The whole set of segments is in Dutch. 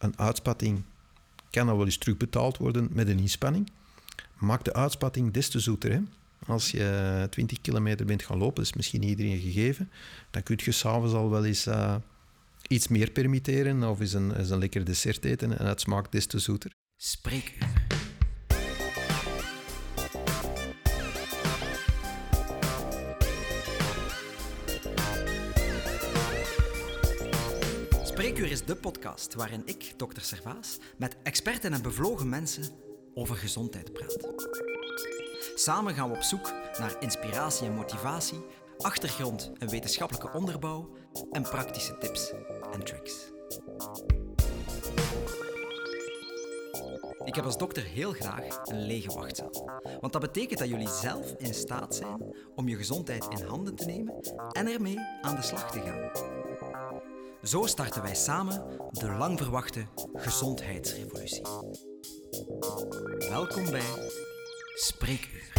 een uitspatting kan al wel eens terugbetaald worden met een inspanning. Maakt de uitspatting des te zoeter. Hè? Als je 20 kilometer bent gaan lopen, is misschien iedereen gegeven, dan kun je s'avonds al wel eens uh, iets meer permitteren of eens een, eens een lekker dessert eten en het smaakt des te zoeter. Spreekuur. Is de podcast waarin ik, dokter Servaas, met experten en bevlogen mensen over gezondheid praat. Samen gaan we op zoek naar inspiratie en motivatie, achtergrond en wetenschappelijke onderbouw en praktische tips en tricks. Ik heb als dokter heel graag een lege wachtzaal. Want dat betekent dat jullie zelf in staat zijn om je gezondheid in handen te nemen en ermee aan de slag te gaan. Zo starten wij samen de lang verwachte gezondheidsrevolutie. Welkom bij Spreekuur.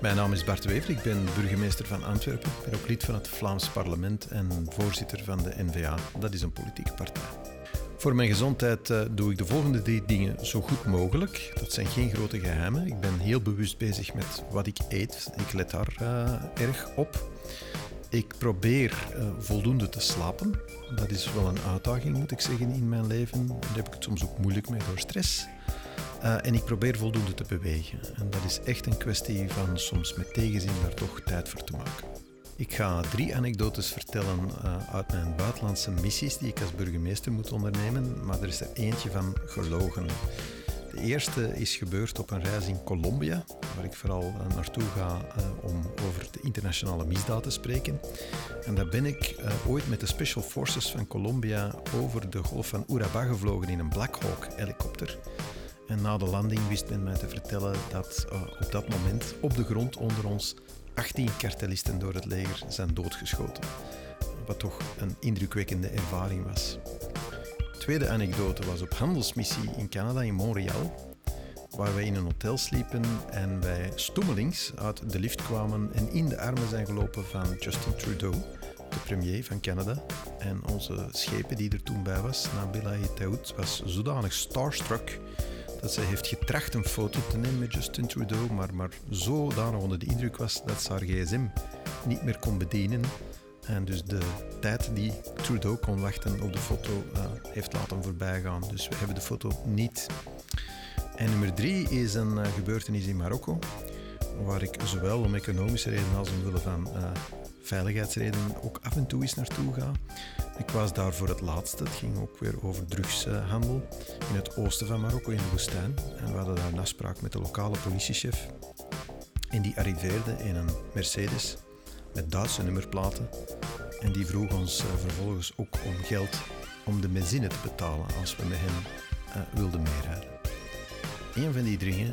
Mijn naam is Bart Wever, ik ben burgemeester van Antwerpen. Ik ben ook lid van het Vlaams parlement en voorzitter van de NVA. Dat is een politieke partij. Voor mijn gezondheid uh, doe ik de volgende drie dingen zo goed mogelijk. Dat zijn geen grote geheimen. Ik ben heel bewust bezig met wat ik eet. Ik let daar uh, erg op. Ik probeer uh, voldoende te slapen. Dat is wel een uitdaging, moet ik zeggen, in mijn leven. Daar heb ik het soms ook moeilijk mee door stress. En ik probeer voldoende te bewegen. En dat is echt een kwestie van soms met tegenzin daar toch tijd voor te maken. Ik ga drie anekdotes vertellen uh, uit mijn buitenlandse missies die ik als burgemeester moet ondernemen, maar er is er eentje van gelogen. De eerste is gebeurd op een reis in Colombia, waar ik vooral uh, naartoe ga uh, om over de internationale misdaad te spreken. En daar ben ik ooit met de Special Forces van Colombia over de golf van Urabá gevlogen in een Black Hawk helikopter. En na de landing wist men mij te vertellen dat op dat moment op de grond onder ons 18 kartelisten door het leger zijn doodgeschoten. Wat toch een indrukwekkende ervaring was. Tweede anekdote was op handelsmissie in Canada, in Montreal, waar wij in een hotel sliepen en wij stoemelings uit de lift kwamen en in de armen zijn gelopen van Justin Trudeau, de premier van Canada. En onze schepen die er toen bij was, Nabila Etaoud, was zodanig starstruck dat zij heeft getracht een foto te nemen met Justin Trudeau, maar, maar zodanig onder de indruk was dat ze haar gsm niet meer kon bedienen. En dus de tijd die Trudeau kon wachten op de foto uh, heeft laten voorbijgaan. Dus we hebben de foto niet. En nummer drie is een uh, gebeurtenis in Marokko, waar ik zowel om economische redenen als omwille van uh, veiligheidsredenen ook af en toe eens naartoe ga. Ik was daar voor het laatst. Het ging ook weer over drugshandel in het oosten van Marokko, in de woestijn. En we hadden daar een afspraak met de lokale politiechef. En die arriveerde in een Mercedes met Duitse nummerplaten. En die vroeg ons uh, vervolgens ook om geld om de benzine te betalen als we met hem uh, wilden meerijden. Een van die drie,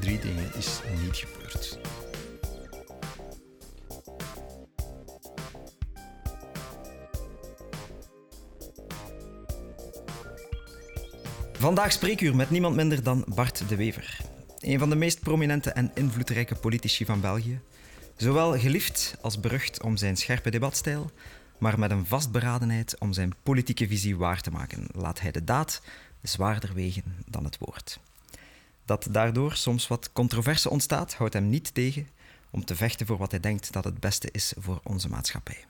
drie dingen is niet gebeurd. Vandaag spreekuur met niemand minder dan Bart de Wever. Een van de meest prominente en invloedrijke politici van België. Zowel geliefd als berucht om zijn scherpe debatstijl, maar met een vastberadenheid om zijn politieke visie waar te maken, laat hij de daad zwaarder wegen dan het woord. Dat daardoor soms wat controverse ontstaat, houdt hem niet tegen om te vechten voor wat hij denkt dat het beste is voor onze maatschappij.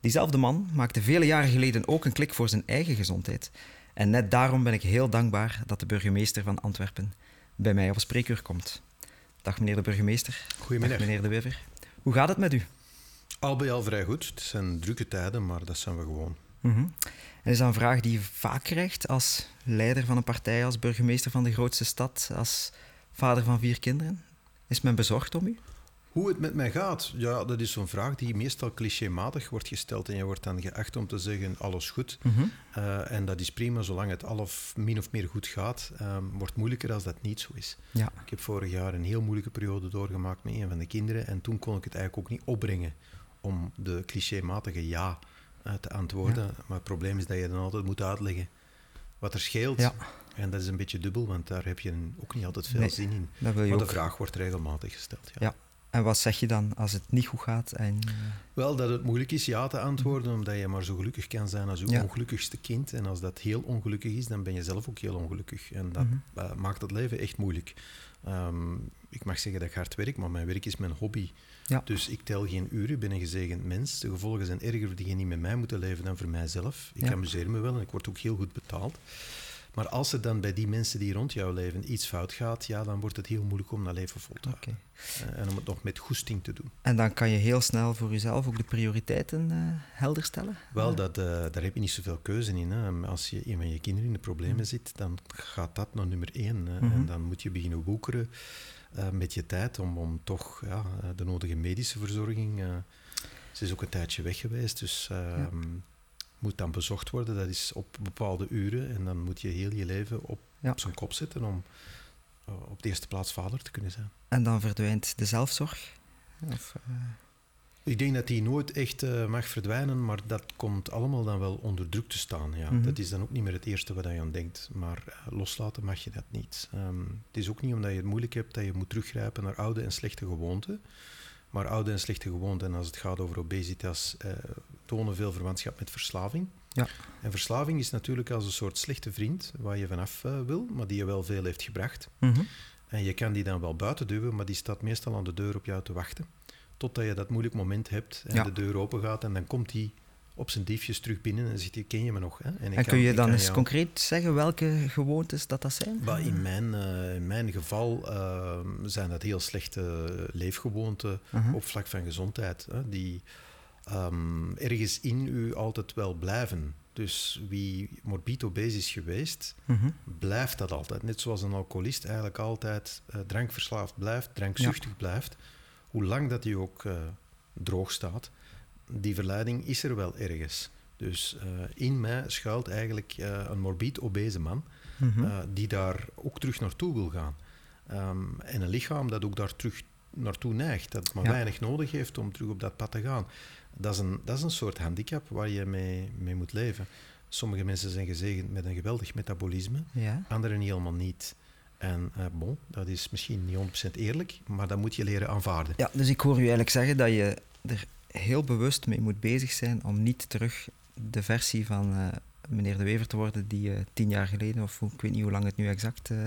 Diezelfde man maakte vele jaren geleden ook een klik voor zijn eigen gezondheid en net daarom ben ik heel dankbaar dat de burgemeester van Antwerpen bij mij op spreekuur komt. Dag meneer de burgemeester. Goedemiddag. Dag meneer de Wever. Hoe gaat het met u? Al bij al vrij goed. Het zijn drukke tijden, maar dat zijn we gewoon. Mm -hmm. En is dat een vraag die je vaak krijgt als leider van een partij, als burgemeester van de grootste stad, als vader van vier kinderen? Is men bezorgd om u? Hoe het met mij gaat? Ja, dat is zo'n vraag die meestal clichématig wordt gesteld. En je wordt dan geacht om te zeggen, alles goed. Mm -hmm. uh, en dat is prima, zolang het al of min of meer goed gaat. Um, wordt moeilijker als dat niet zo is. Ja. Ik heb vorig jaar een heel moeilijke periode doorgemaakt met een van de kinderen. En toen kon ik het eigenlijk ook niet opbrengen om de clichématige ja uh, te antwoorden. Ja. Maar het probleem is dat je dan altijd moet uitleggen wat er scheelt. Ja. En dat is een beetje dubbel, want daar heb je ook niet altijd veel nee, zin in. Maar ook. de vraag wordt regelmatig gesteld. Ja. ja. En wat zeg je dan als het niet goed gaat? En, uh... Wel, dat het moeilijk is ja te antwoorden, omdat je maar zo gelukkig kan zijn als je ja. ongelukkigste kind. En als dat heel ongelukkig is, dan ben je zelf ook heel ongelukkig. En dat mm -hmm. uh, maakt het leven echt moeilijk. Um, ik mag zeggen dat ik hard werk, maar mijn werk is mijn hobby. Ja. Dus ik tel geen uren, ik ben een gezegend mens. De gevolgen zijn erger voor diegenen die met mij moeten leven dan voor mijzelf. Ik ja. amuseer me wel en ik word ook heel goed betaald. Maar als er dan bij die mensen die rond jou leven iets fout gaat, ja, dan wordt het heel moeilijk om dat leven vol te houden. Okay. Uh, en om het nog met goesting te doen. En dan kan je heel snel voor jezelf ook de prioriteiten uh, helder stellen? Wel, dat, uh, daar heb je niet zoveel keuze in. Hè. Als je een van je kinderen in de problemen mm. zit, dan gaat dat naar nummer één. Mm -hmm. En dan moet je beginnen woekeren met je tijd om, om toch ja, de nodige medische verzorging... ze is ook een tijdje weg geweest, dus... Ja moet dan bezocht worden. Dat is op bepaalde uren en dan moet je heel je leven op, ja. op zijn kop zetten om uh, op de eerste plaats vader te kunnen zijn. En dan verdwijnt de zelfzorg? Of, uh... Ik denk dat die nooit echt uh, mag verdwijnen, maar dat komt allemaal dan wel onder druk te staan. Ja. Mm -hmm. Dat is dan ook niet meer het eerste wat je aan denkt, maar loslaten mag je dat niet. Um, het is ook niet omdat je het moeilijk hebt dat je moet teruggrijpen naar oude en slechte gewoonten. Maar oude en slechte gewoonten, als het gaat over obesitas, eh, tonen veel verwantschap met verslaving. Ja. En verslaving is natuurlijk als een soort slechte vriend waar je vanaf uh, wil, maar die je wel veel heeft gebracht. Mm -hmm. En je kan die dan wel buiten duwen, maar die staat meestal aan de deur op jou te wachten. Totdat je dat moeilijk moment hebt en ja. de deur open gaat en dan komt die op zijn diefjes terug binnen en zegt hij, ken je me nog? Hè? En, en kun je dan eens jou... concreet zeggen welke gewoontes dat, dat zijn? Bah, in, mijn, uh, in mijn geval uh, zijn dat heel slechte leefgewoonten -huh. op vlak van gezondheid, hè, die um, ergens in u altijd wel blijven. Dus wie morbid obese is geweest, -huh. blijft dat altijd. Net zoals een alcoholist eigenlijk altijd uh, drankverslaafd blijft, drankzuchtig ja. blijft, hoe lang dat hij ook droog staat die verleiding is er wel ergens. Dus uh, in mij schuilt eigenlijk uh, een morbid obese man mm -hmm. uh, die daar ook terug naartoe wil gaan. Um, en een lichaam dat ook daar terug naartoe neigt, dat maar ja. weinig nodig heeft om terug op dat pad te gaan. Dat is een, dat is een soort handicap waar je mee, mee moet leven. Sommige mensen zijn gezegend met een geweldig metabolisme, ja. anderen helemaal niet. En bon, dat is misschien niet 100% eerlijk, maar dat moet je leren aanvaarden. Ja, dus ik hoor u eigenlijk zeggen dat je er heel bewust mee moet bezig zijn om niet terug de versie van uh, meneer De Wever te worden die uh, tien jaar geleden, of ik weet niet hoe lang het nu exact... Uh...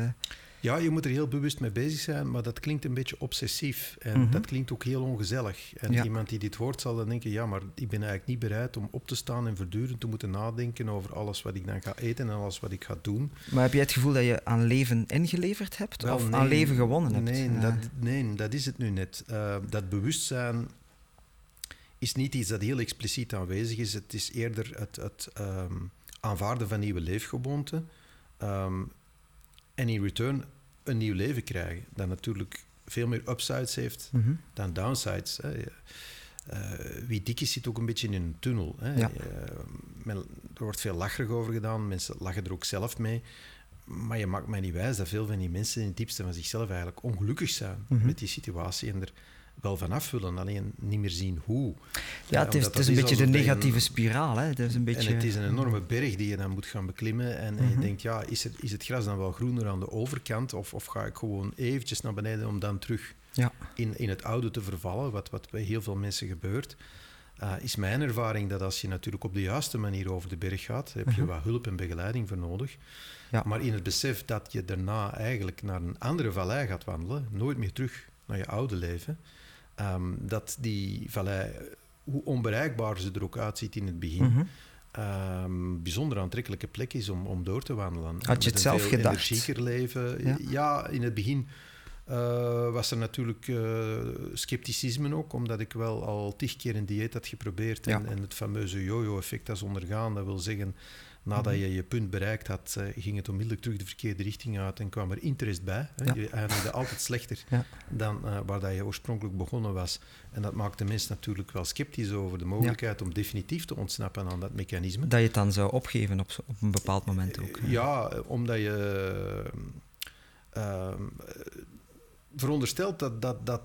Ja, je moet er heel bewust mee bezig zijn, maar dat klinkt een beetje obsessief. En mm -hmm. dat klinkt ook heel ongezellig. En ja. iemand die dit hoort zal dan denken, ja, maar ik ben eigenlijk niet bereid om op te staan en voortdurend te moeten nadenken over alles wat ik dan ga eten en alles wat ik ga doen. Maar heb je het gevoel dat je aan leven ingeleverd hebt? Wel, of nee, aan leven gewonnen hebt? Nee, dat, nee, dat is het nu net. dat bewustzijn is niet iets dat heel expliciet aanwezig is. Het is eerder het, het um, aanvaarden van nieuwe leefgewoonten. Um, en in return een nieuw leven krijgen. Dat natuurlijk veel meer upsides heeft mm -hmm. dan downsides. Hè. Uh, wie dik is, zit ook een beetje in een tunnel. Hè. Ja. Uh, men, er wordt veel lacherig over gedaan. Mensen lachen er ook zelf mee. Maar je maakt mij niet wijs dat veel van die mensen in het diepste van zichzelf eigenlijk ongelukkig zijn mm -hmm. met die situatie. En er wel vanaf willen, alleen niet meer zien hoe. Ja, het is, het is een beetje de negatieve een, spiraal. Hè? Het is een beetje... En het is een enorme berg die je dan moet gaan beklimmen. En, mm -hmm. en je denkt, ja, is het, is het gras dan wel groener aan de overkant? Of, of ga ik gewoon eventjes naar beneden om dan terug ja. in, in het oude te vervallen? Wat, wat bij heel veel mensen gebeurt. Uh, is mijn ervaring dat als je natuurlijk op de juiste manier over de berg gaat, heb je -hmm. wat hulp en begeleiding voor nodig. Ja. Maar in het besef dat je daarna eigenlijk naar een andere vallei gaat wandelen, nooit meer terug naar je oude leven, um, dat die vallei, hoe onbereikbaar ze er ook uitziet in het begin, mm -hmm. um, bijzonder aantrekkelijke plek is om, om door te wandelen. Had je het zelf gedacht? energieker leven. Ja. ja, in het begin uh, was er natuurlijk uh, scepticisme ook, omdat ik wel al tig keer een dieet had geprobeerd ja. en, en, het fameuze yo-yo-effect was ondergaan. Dat wil zeggen Nadat je je punt bereikt had, uh, ging het onmiddellijk terug de verkeerde richting uit en kwam er interest bij. Ja. Je eindigde altijd slechter ja. dan uh, waar dat je oorspronkelijk begonnen was. En dat maakt de mens natuurlijk wel sceptisch over de mogelijkheid ja. om definitief te ontsnappen aan dat mechanisme. Dat je het dan zou opgeven op, op een bepaald moment ook. Ja, omdat je uh, veronderstelt dat, dat, dat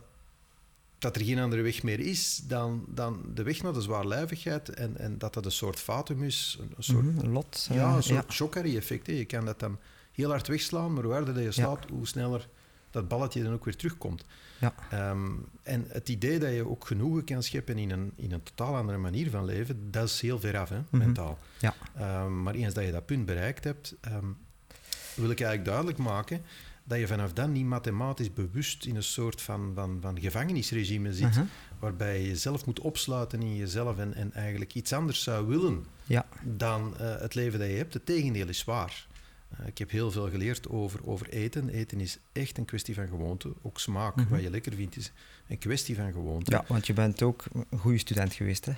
dat er geen andere weg meer is dan, dan de weg naar de zwaarlijvigheid en, en dat dat een soort fatum is, een, soort, mm -hmm, lot. Ja, een soort ja. effect Je kan dat dan heel hard wegslaan, maar hoe harder dat je slaat, ja. hoe sneller dat balletje dan ook weer terugkomt. Ja. Ehm, en het idee dat je ook genoegen kan scheppen in een, in een totaal andere manier van leven, dat is heel ver af, hè, mentaal. Ja. Ehm, maar eens dat je dat punt bereikt hebt, ehm, wil ik eigenlijk duidelijk maken dat je vanaf dan niet mathematisch bewust in een soort van, van, van gevangenisregime zit, Mhm. waarbij je jezelf moet opsluiten in jezelf en, en eigenlijk iets anders zou willen Ja. dan eh, het leven dat je hebt. Het tegendeel is waar. Eh, ik heb heel veel geleerd over, over eten. Eten is echt een kwestie van gewoonte. Ook smaak, Mhm. wat je lekker vindt, is een kwestie van gewoonte. ja, want je bent ook een goede student geweest. Hè?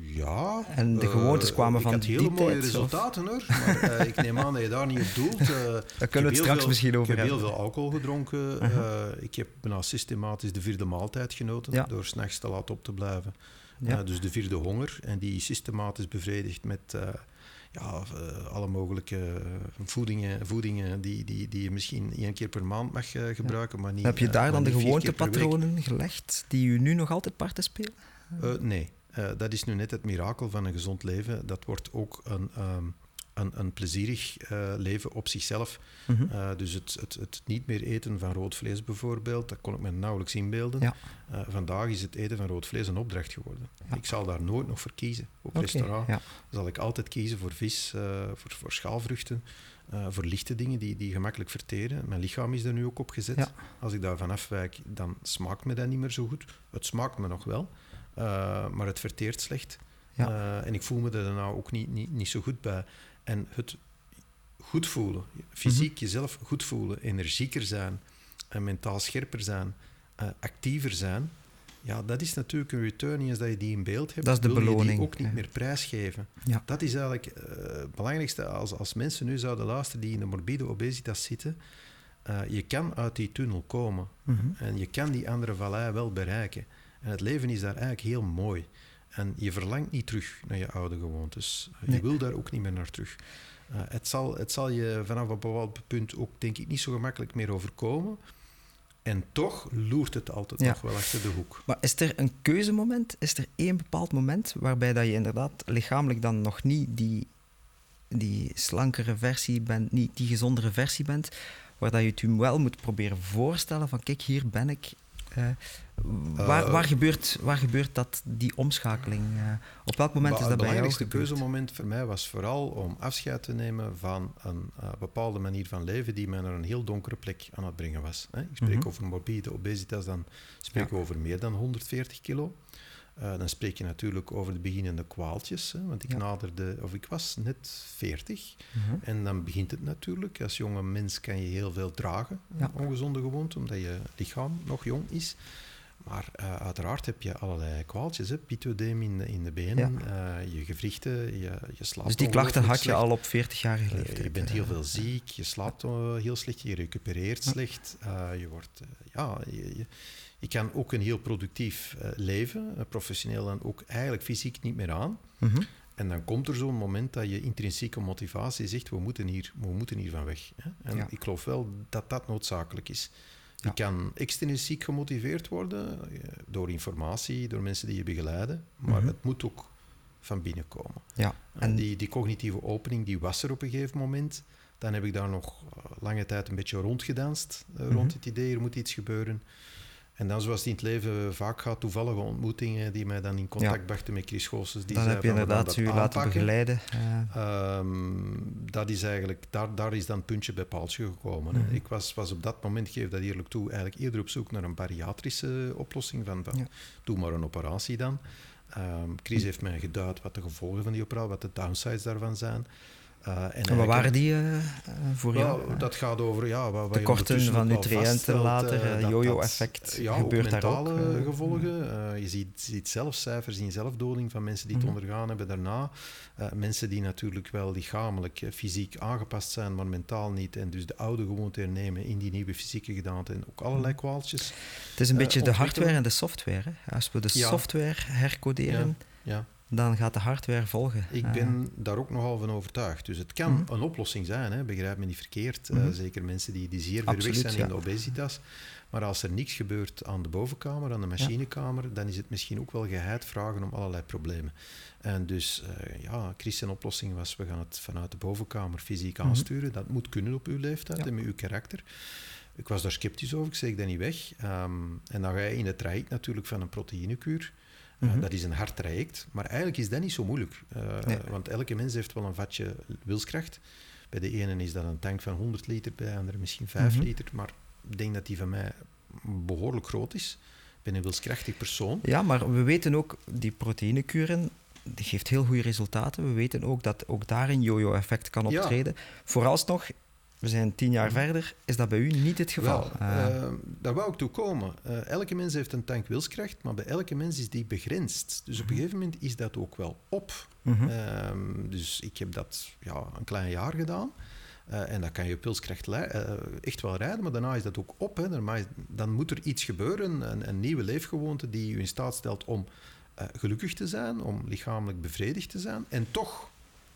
Ja. En de eh, gewoontes kwamen van Ik had hele die mooie tijd, resultaten hoor. Maar eh, ik neem aan dat je daar niet op doelt. Eh, Daar heb kunnen we het straks veel- misschien over Ik heb heel hebben. veel alcohol gedronken. Uh-huh. Ik heb bijna systematisch de vierde maaltijd genoten. Ja. Door s'nachts te laat op te blijven. Ja. Dus de vierde honger. En die systematisch bevredigd met ja, alle mogelijke voedingen, voedingen die, die, die je misschien één keer per maand mag gebruiken. Maar niet, Heb je daar dan de gewoontepatronen gelegd die u nu nog altijd parten spelen? Nee, Eh, dat is nu net het mirakel van een gezond leven. Dat wordt ook een, ehm, een, een plezierig eh, leven op zichzelf. Mhm. Eh, dus het, het, het niet meer eten van rood vlees bijvoorbeeld, dat kon ik me nauwelijks inbeelden. Ja. Vandaag is het eten van rood vlees een opdracht geworden. Ja. Ik zal daar nooit nog voor kiezen. Op restaurant ja. zal ik altijd kiezen voor vis, voor, voor schaalvruchten, voor lichte dingen die, die gemakkelijk verteren. Mijn lichaam is er nu ook op gezet. Als ik daarvan afwijk, dan smaakt me dat niet meer zo goed. Het smaakt me nog wel, eh, maar het verteert slecht. Ja. Eh, en ik voel me er daarna ook niet, niet, niet zo goed bij. En het goed voelen, fysiek Mhm. jezelf goed voelen, energieker zijn, en mentaal scherper zijn, eh, actiever zijn, ja, dat is natuurlijk een return. Eens dat je die in beeld hebt, Dat is de wil je beloning, die ook niet ja. meer prijsgeven. Ja. Dat is eigenlijk eh, het belangrijkste. Als, als mensen nu zouden luisteren die in de morbide obesitas zitten, eh, je kan uit die tunnel komen. Mhm. En je kan die andere vallei wel bereiken. En het leven is daar eigenlijk heel mooi. En je verlangt niet terug naar je oude gewoontes. Nee. Je wil daar ook niet meer naar terug. Eh, het, zal, het zal je vanaf een bepaald punt ook, denk ik, niet zo gemakkelijk meer overkomen. En toch loert het altijd Ja. nog wel achter de hoek. Maar is er een keuzemoment? Is er één bepaald moment waarbij dat je inderdaad lichamelijk dan nog niet die, die slankere versie bent, niet die gezondere versie bent, waar dat je het je wel moet proberen voorstellen van kijk, hier ben ik. Eh, waar, Eh, waar, gebeurt, waar gebeurt dat, die omschakeling? eh? op welk moment is dat het bij jou belangrijkste gebeurd? keuzemoment voor mij was vooral om afscheid te nemen van een bepaalde manier van leven die mij naar een heel donkere plek aan het brengen was. Hè. Ik spreek Mhm. over morbide obesitas, dan spreken we over meer dan 140 kilo. Eh, dan spreek je natuurlijk over de beginnende kwaaltjes, hè, want ik Ja. naderde, of ik was net 40. Mhm. En dan begint het natuurlijk. Als jonge mens kan je heel veel dragen, Ja. ongezonde gewoonte, omdat je lichaam nog jong is. Maar eh, uiteraard heb je allerlei kwaaltjes, pitodeem in de, in de benen, eh, je gewrichten, je, je slaapt Dus die klachten had je al op 40-jarige slecht. Eh, leeftijd. je bent heel veel ziek, je slaapt heel slecht, je recupereert slecht. je, wordt, ja, je, je, je kan ook een heel productief eh, leven, eh, professioneel en ook eigenlijk fysiek niet meer aan. Mhm. En dan komt er zo'n moment dat je intrinsieke motivatie zegt, we moeten hier, we moeten hier van weg. En Ja. ik geloof wel dat dat noodzakelijk is. Ja. Je kan extrinsiek gemotiveerd worden eh, door informatie, door mensen die je begeleiden, maar Mhm. het moet ook van binnen komen. Ja, En die, die cognitieve opening die was er op een gegeven moment. Dan heb ik daar nog lange tijd een beetje rondgedanst, rond Mhm. het idee, er moet iets gebeuren. En dan, zoals het in het leven vaak gaat, toevallige ontmoetingen die mij dan in contact brachten met Chris Goossens. Die dan zei heb je inderdaad u laten begeleiden. Ehm, dat is eigenlijk, daar, daar is dan puntje bij paaltje gekomen. Mhm. Ik was, was op dat moment, geef dat eerlijk toe, eigenlijk eerder op zoek naar een bariatrische oplossing. Van, van doe maar een operatie dan. Ehm, Chris heeft mij geduid wat de gevolgen van die operatie, wat de downsides daarvan zijn. Eh, en En wat waren die eh, eh, voor ja, jou? dat gaat over ja, wat, Tekorten van nutriënten later, Ja, gebeurt ook daar ook, mentale gevolgen. Je ziet, ziet zelf cijfers in zelfdoding van mensen die het Mhm. ondergaan hebben daarna. Mensen die natuurlijk wel lichamelijk, fysiek aangepast zijn, maar mentaal niet. En dus de oude gewoonte hernemen in die nieuwe fysieke gedaante. En ook allerlei kwaaltjes. Het is een beetje de hardware en de software. Hè? Als we de Ja. software hercoderen, Ja. Dan gaat de hardware volgen. Ik Eh, ben daar ook nogal van overtuigd. Dus het kan Mhm. een oplossing zijn, hè? begrijp me niet verkeerd. Eh, Mhm. zeker mensen die, die zeer ver weg zijn in de obesitas. Maar als er niks gebeurt aan de bovenkamer, aan de machinekamer, dan is het misschien ook wel geheid vragen om allerlei problemen. En dus, eh, ja, Chris' zijn oplossing was, we gaan het vanuit de bovenkamer fysiek Mhm. aansturen. Dat moet kunnen op uw leeftijd Ja. en met uw karakter. Ik was daar sceptisch over, ik zeg dat niet weg. Ehm, en dan ga je in het traject natuurlijk van een proteïnekuur. Uh, Mhm. Dat is een hard traject, maar eigenlijk is dat niet zo moeilijk. Uh, Nee. Want elke mens heeft wel een vatje wilskracht. Bij de ene is dat een tank van 100 liter, bij de andere misschien 5 Mhm. liter. Maar ik denk dat die van mij behoorlijk groot is. Ik ben een wilskrachtig persoon. Ja, maar we weten ook, die proteïnekuren, die geeft heel goede resultaten. We weten ook dat ook daar een yo-yo-effect kan Ja. optreden. Vooralsnog, we zijn tien jaar Mhm. verder, is dat bij u niet het geval. Wel, eh, daar wou ik toe komen. Eh, elke mens heeft een tank wilskracht, maar bij elke mens is die begrensd. Dus op een gegeven moment is dat ook wel op. mhm. Ehm, dus ik heb dat ja, een klein jaar gedaan. Eh, en dan kan je pilskracht li- eh, echt wel rijden, maar daarna is dat ook op. Hè. Dan moet er iets gebeuren, een, een nieuwe leefgewoonte die je in staat stelt om gelukkig te zijn, om lichamelijk bevredigd te zijn en toch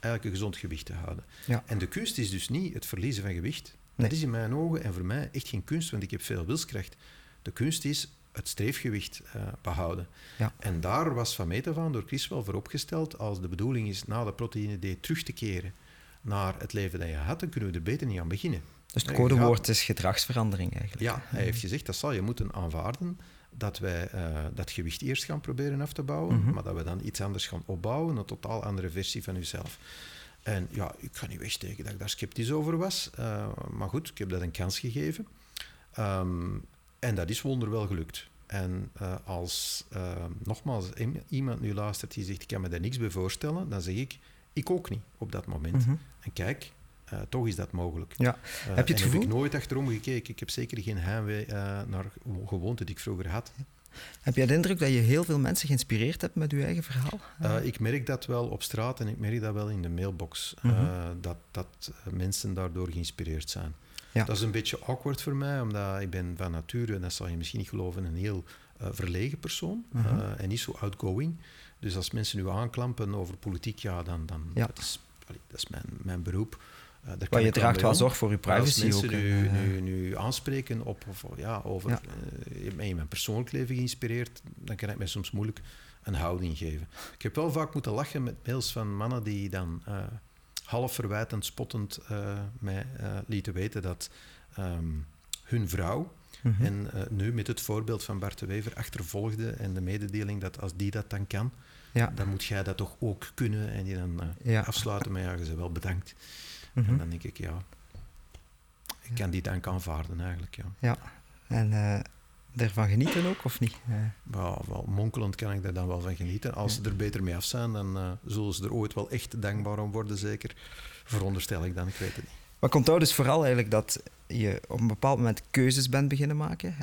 eigenlijk een gezond gewicht te houden. Ja. En de kunst is dus niet het verliezen van gewicht. Nee. Dat is in mijn ogen en voor mij echt geen kunst, want ik heb veel wilskracht. De kunst is het streefgewicht eh, behouden. Ja. En daar was van meet aan door Chris wel voor opgesteld, als de bedoeling is na de proteïne D terug te keren naar het leven dat je had, dan kunnen we er beter niet aan beginnen. dus het je codewoord is gedragsverandering eigenlijk. Ja, hij heeft gezegd dat zal je moeten aanvaarden dat wij eh, dat gewicht eerst gaan proberen af te bouwen, Mhm. maar dat we dan iets anders gaan opbouwen, een totaal andere versie van jezelf. En ja, ik ga niet wegsteken dat ik daar sceptisch over was, eh, maar goed, ik heb dat een kans gegeven. Ehm, en dat is wonderwel gelukt. En eh, als nogmaals iemand nu luistert die zegt ik kan me daar niks bij voorstellen, dan zeg ik ik ook niet op dat moment. Mhm. En kijk, eh, toch is dat mogelijk. Ja. Eh, Heb je het heb ik gevoel- nooit achterom gekeken. Ik heb zeker geen heimwee eh, naar gewoonten die ik vroeger had. Heb jij de indruk dat je heel veel mensen geïnspireerd hebt met je eigen verhaal? Ik merk dat wel op straat en ik merk dat wel in de mailbox. Mhm. dat, dat mensen daardoor geïnspireerd zijn. Ja. Dat is een beetje awkward voor mij, omdat ik ben van nature, en dat zal je misschien niet geloven, een heel verlegen persoon Mhm. en niet zo outgoing. Dus als mensen nu aanklampen over politiek, ja, dan, dan Ja. Dat is, allee, dat is mijn, mijn beroep. Daar kan Maar je draagt wel zorg voor je privacy als ook. mensen hè. nu, nu, nu aanspreken op, of, ja, over Ja. mij in mijn persoonlijk leven geïnspireerd, dan kan ik mij soms moeilijk een houding geven. Ik heb wel vaak moeten lachen met mails van mannen die dan eh, half verwijtend, spottend eh, mij eh, lieten weten dat ehm, hun vrouw mhm. en nu met het voorbeeld van Bart de Wever achtervolgde en de mededeling dat als die dat dan kan, Ja. dan moet jij dat toch ook kunnen en die dan Ja. afsluiten met ja, ze wel bedankt. Mhm. En dan denk ik, ja, ik kan die dank aanvaarden eigenlijk, ja. Ja. En eh daarvan genieten ook, of niet? Eh, wel monkelend kan ik daar dan wel van genieten. Als ze er beter mee af zijn, dan eh, zullen ze er ooit wel echt dankbaar om worden, zeker. Veronderstel ik dan, ik weet het niet. Maar ik onthoud dus vooral eigenlijk dat je op een bepaald moment keuzes bent beginnen maken.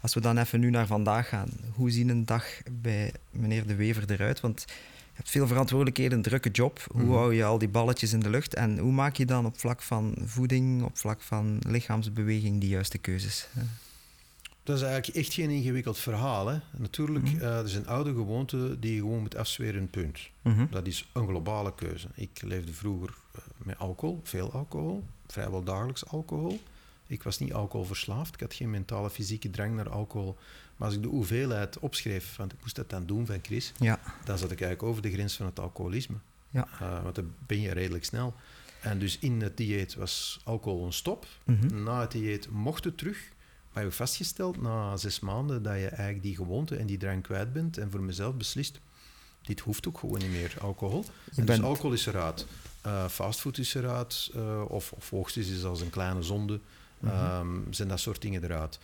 Als we dan even nu naar vandaag gaan, hoe ziet een dag bij meneer De Wever eruit? Want je hebt veel verantwoordelijkheden, een drukke job. Hoe Mhm. hou je al die balletjes in de lucht? En hoe maak je dan op vlak van voeding, op vlak van lichaamsbeweging, die juiste keuzes? Dat is eigenlijk echt geen ingewikkeld verhaal. Hè. Natuurlijk, eh, er zijn oude gewoonten die je gewoon moet afzweren, punt. mhm. Dat is een globale keuze. Ik leefde vroeger eh, met alcohol, veel alcohol, vrijwel dagelijks alcohol. Ik was niet alcoholverslaafd, ik had geen mentale, fysieke drang naar alcohol. Maar als ik de hoeveelheid opschreef, want ik moest dat dan doen van Chris, Ja, dan zat ik eigenlijk over de grens van het alcoholisme. Ja. Eh, want dan ben je redelijk snel. En dus in het dieet was alcohol een stop. mhm. Na het dieet mocht het terug. Maar je hebt vastgesteld na zes maanden dat je eigenlijk die gewoonte en die drang kwijt bent. En voor mezelf beslist, dit hoeft ook gewoon niet meer, alcohol. Je En bent- Dus alcohol is eruit. Eh fastfood is eruit. eh, of, of hoogstens is als een kleine zonde. Mhm. ehm, zijn dat soort dingen eruit.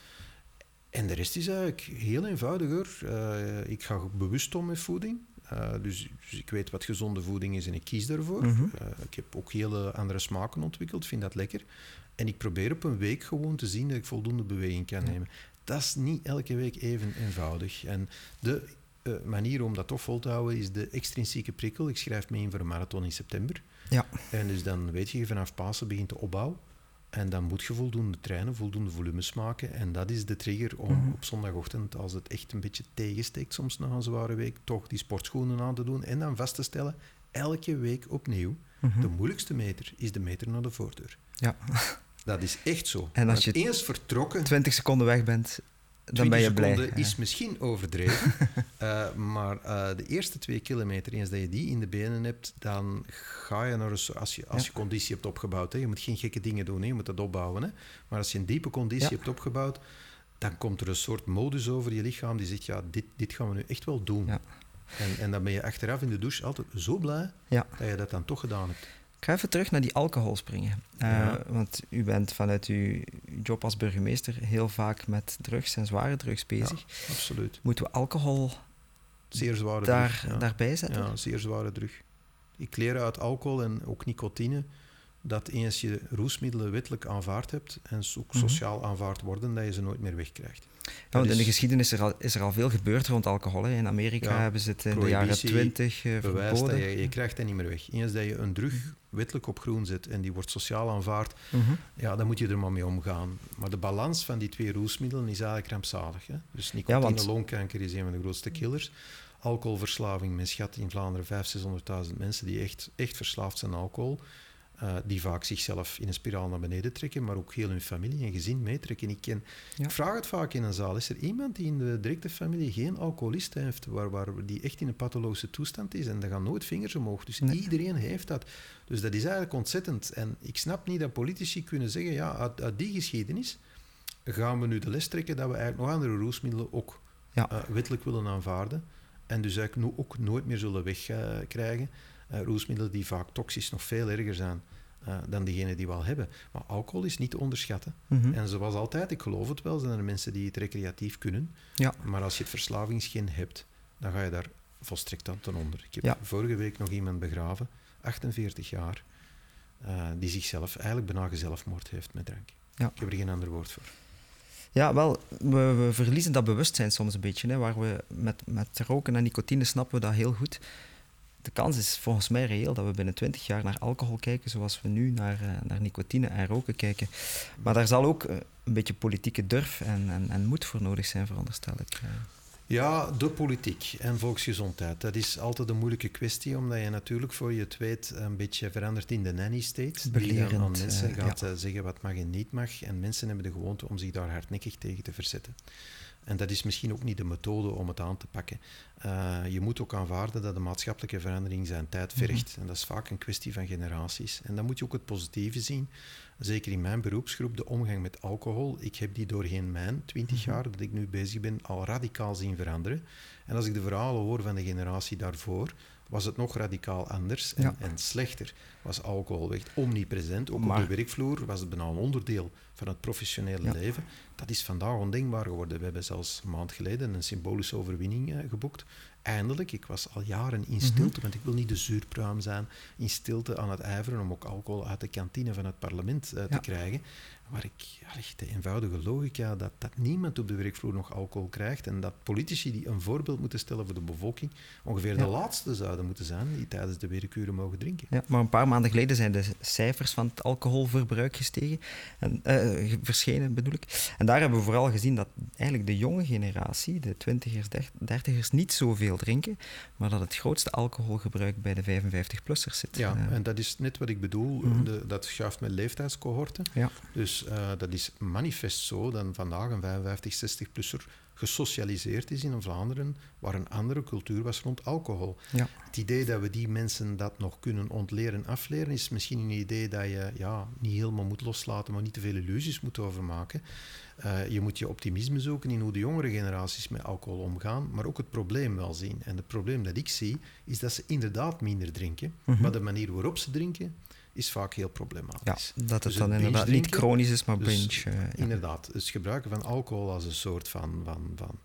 En de rest is eigenlijk heel eenvoudiger. Eh, ik ga bewust om met voeding. Eh, dus, dus ik weet wat gezonde voeding is en ik kies daarvoor. Mhm. Eh, ik heb ook hele andere smaken ontwikkeld, vind dat lekker. En ik probeer op een week gewoon te zien dat ik voldoende beweging kan Ja. nemen. Dat is niet elke week even eenvoudig. En de manier om dat toch vol te houden is de extrinsieke prikkel. Ik schrijf me in voor een marathon in september. Ja. En dus dan weet je, vanaf Pasen begint de opbouw. En dan moet je voldoende trainen, voldoende volumes maken. En dat is de trigger om Mhm. op zondagochtend, als het echt een beetje tegensteekt, soms na een zware week, toch die sportschoenen aan te doen. En dan vast te stellen, elke week opnieuw, Mhm. de moeilijkste meter is de meter naar de voordeur. Ja. Dat is echt zo. En als je eens vertrokken, 20 seconden weg bent, dan 20 ben je blij. seconden is misschien overdreven, eh, maar eh, de eerste twee kilometer, eens dat je die in de benen hebt, dan ga je naar een... Als je, als Ja. je conditie hebt opgebouwd, hè, je moet geen gekke dingen doen, hè, je moet dat opbouwen. Hè, maar als je een diepe conditie Ja. hebt opgebouwd, dan komt er een soort modus over je lichaam die zegt, ja, dit, dit gaan we nu echt wel doen. Ja. En, en dan ben je achteraf in de douche altijd zo blij dat je dat dan toch gedaan hebt. Ik ga even terug naar die alcohol springen. Eh, Ja. Want u bent vanuit uw job als burgemeester heel vaak met drugs en zware drugs bezig. Absoluut. Moeten we alcohol Zeer zware daar, drug, ja. daarbij zetten? Ja, zeer zware drug. Ik leer uit alcohol en ook nicotine dat eens je roesmiddelen wettelijk aanvaard hebt en ook Mhm. sociaal aanvaard worden, dat je ze nooit meer wegkrijgt. Ja, want in de is- geschiedenis is er, al, is er al veel gebeurd rond alcohol. Hè. In Amerika Ja, hebben ze het in de jaren prohibitie, twintig eh, Bewijs dat verboden. je, je krijgt dat niet meer weg. Eens dat je een drug wettelijk op groen zet en die wordt sociaal aanvaard, Mhm. ja, dan moet je er maar mee omgaan. Maar de balans van die twee roesmiddelen is eigenlijk rampzalig. Hè? Dus nicotine, want- longkanker is een van de grootste killers. Alcoholverslaving, men schat in Vlaanderen 500.000, 600.000 mensen die echt, echt verslaafd zijn aan alcohol. Eh, die vaak zichzelf in een spiraal naar beneden trekken, maar ook heel hun familie en gezin meetrekken. Ik, ken, Ja. ik vraag het vaak in een zaal. Is er iemand die in de directe familie geen alcoholist heeft, waar, waar die echt in een pathologische toestand is? En daar gaan nooit vingers omhoog. Dus Nee. iedereen heeft dat. Dus dat is eigenlijk ontzettend. En ik snap niet dat politici kunnen zeggen, ja, uit, uit die geschiedenis gaan we nu de les trekken dat we eigenlijk nog andere roesmiddelen ook Ja. eh, wettelijk willen aanvaarden. En dus eigenlijk ook nooit meer zullen wegkrijgen. Eh roesmiddelen die vaak toxisch nog veel erger zijn eh, dan diegene die we al hebben. Maar alcohol is niet te onderschatten. Mhm. En zoals altijd, ik geloof het wel, zijn er mensen die het recreatief kunnen. Ja. Maar als je het verslavingsgen hebt, dan ga je daar volstrekt aan ten onder. Ik heb Ja. vorige week nog iemand begraven, 48 jaar, eh, die zichzelf eigenlijk bijna zelfmoord heeft met drank. Ja. Ik heb er geen ander woord voor. Ja, wel, we, we verliezen dat bewustzijn soms een beetje. Hè, waar we met, met roken en nicotine snappen we dat heel goed. De kans is volgens mij reëel dat we binnen 20 jaar naar alcohol kijken zoals we nu naar, eh, naar nicotine en roken kijken. Maar daar zal ook eh, een beetje politieke durf en, en, en moed voor nodig zijn, veronderstel ik. eh. Ja, de politiek en volksgezondheid. Dat is altijd een moeilijke kwestie, omdat je natuurlijk voor je het weet een beetje verandert in de nanny state. Die dan aan Belerend, mensen gaat zeggen wat mag en niet mag. En mensen hebben de gewoonte om zich daar hardnekkig tegen te verzetten. En dat is misschien ook niet de methode om het aan te pakken. Eh, je moet ook aanvaarden dat de maatschappelijke verandering zijn tijd vergt. En dat is vaak een kwestie van generaties. En dan moet je ook het positieve zien. Zeker in mijn beroepsgroep, de omgang met alcohol. Ik heb die doorheen mijn 20 jaar dat ik nu bezig ben al radicaal zien veranderen. En als ik de verhalen hoor van de generatie daarvoor, was het nog radicaal anders en, Ja. en slechter. Was alcohol echt omnipresent. Ook Maar- op de werkvloer was het bijna een onderdeel van het professionele Ja. leven. Dat is vandaag ondenkbaar geworden. We hebben zelfs een maand geleden een symbolische overwinning eh, geboekt. Eindelijk, ik was al jaren in stilte, want ik wil niet de zuurpruim zijn, in stilte aan het ijveren om ook alcohol uit de kantine van het parlement eh, te Ja. krijgen. Waar ik echt de eenvoudige logica dat, dat niemand op de werkvloer nog alcohol krijgt en dat politici die een voorbeeld moeten stellen voor de bevolking ongeveer Ja. de laatste zouden moeten zijn die tijdens de werkuren mogen drinken. Ja, maar een paar maanden geleden zijn de cijfers van het alcoholverbruik gestegen. En, eh, verschenen bedoel ik. En daar hebben we vooral gezien dat eigenlijk de jonge generatie, de twintigers, der- dertigers, niet zoveel drinken. Maar dat het grootste alcoholgebruik bij de 55-plussers zit. Ja, Eh, en dat is net wat ik bedoel. Mhm. de, dat schuift met leeftijdscohorten. ja. Dus eh, dat is manifest zo dat vandaag een 55, 60-plusser gesocialiseerd is in Vlaanderen, waar een andere cultuur was rond alcohol. Ja. Het idee dat we die mensen dat nog kunnen ontleren, afleren, is misschien een idee dat je ja, niet helemaal moet loslaten, maar niet te veel illusies moet overmaken. Eh, je moet je optimisme zoeken in hoe de jongere generaties met alcohol omgaan, maar ook het probleem wel zien. En het probleem dat ik zie, is dat ze inderdaad minder drinken, Mhm. maar de manier waarop ze drinken, is vaak heel ja, problematisch. dat het Dus dan inderdaad niet chronisch is, maar dus binge. eh, ja. Inderdaad, het gebruiken van alcohol als een soort van, van, van...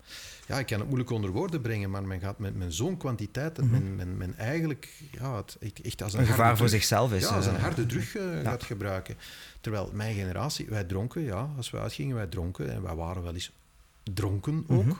Ja, ik kan het moeilijk onder woorden brengen, maar men gaat met, met zo'n kwantiteit dat men, men, men eigenlijk ja, het echt- als een, Mhm. Een gevaar harde voor drug- zichzelf is. Ja, als een eh, harde drug eh, ja. gaat gebruiken. Terwijl mijn generatie, wij dronken, ja, als we uitgingen, wij dronken. En wij waren wel eens dronken ook. Mhm.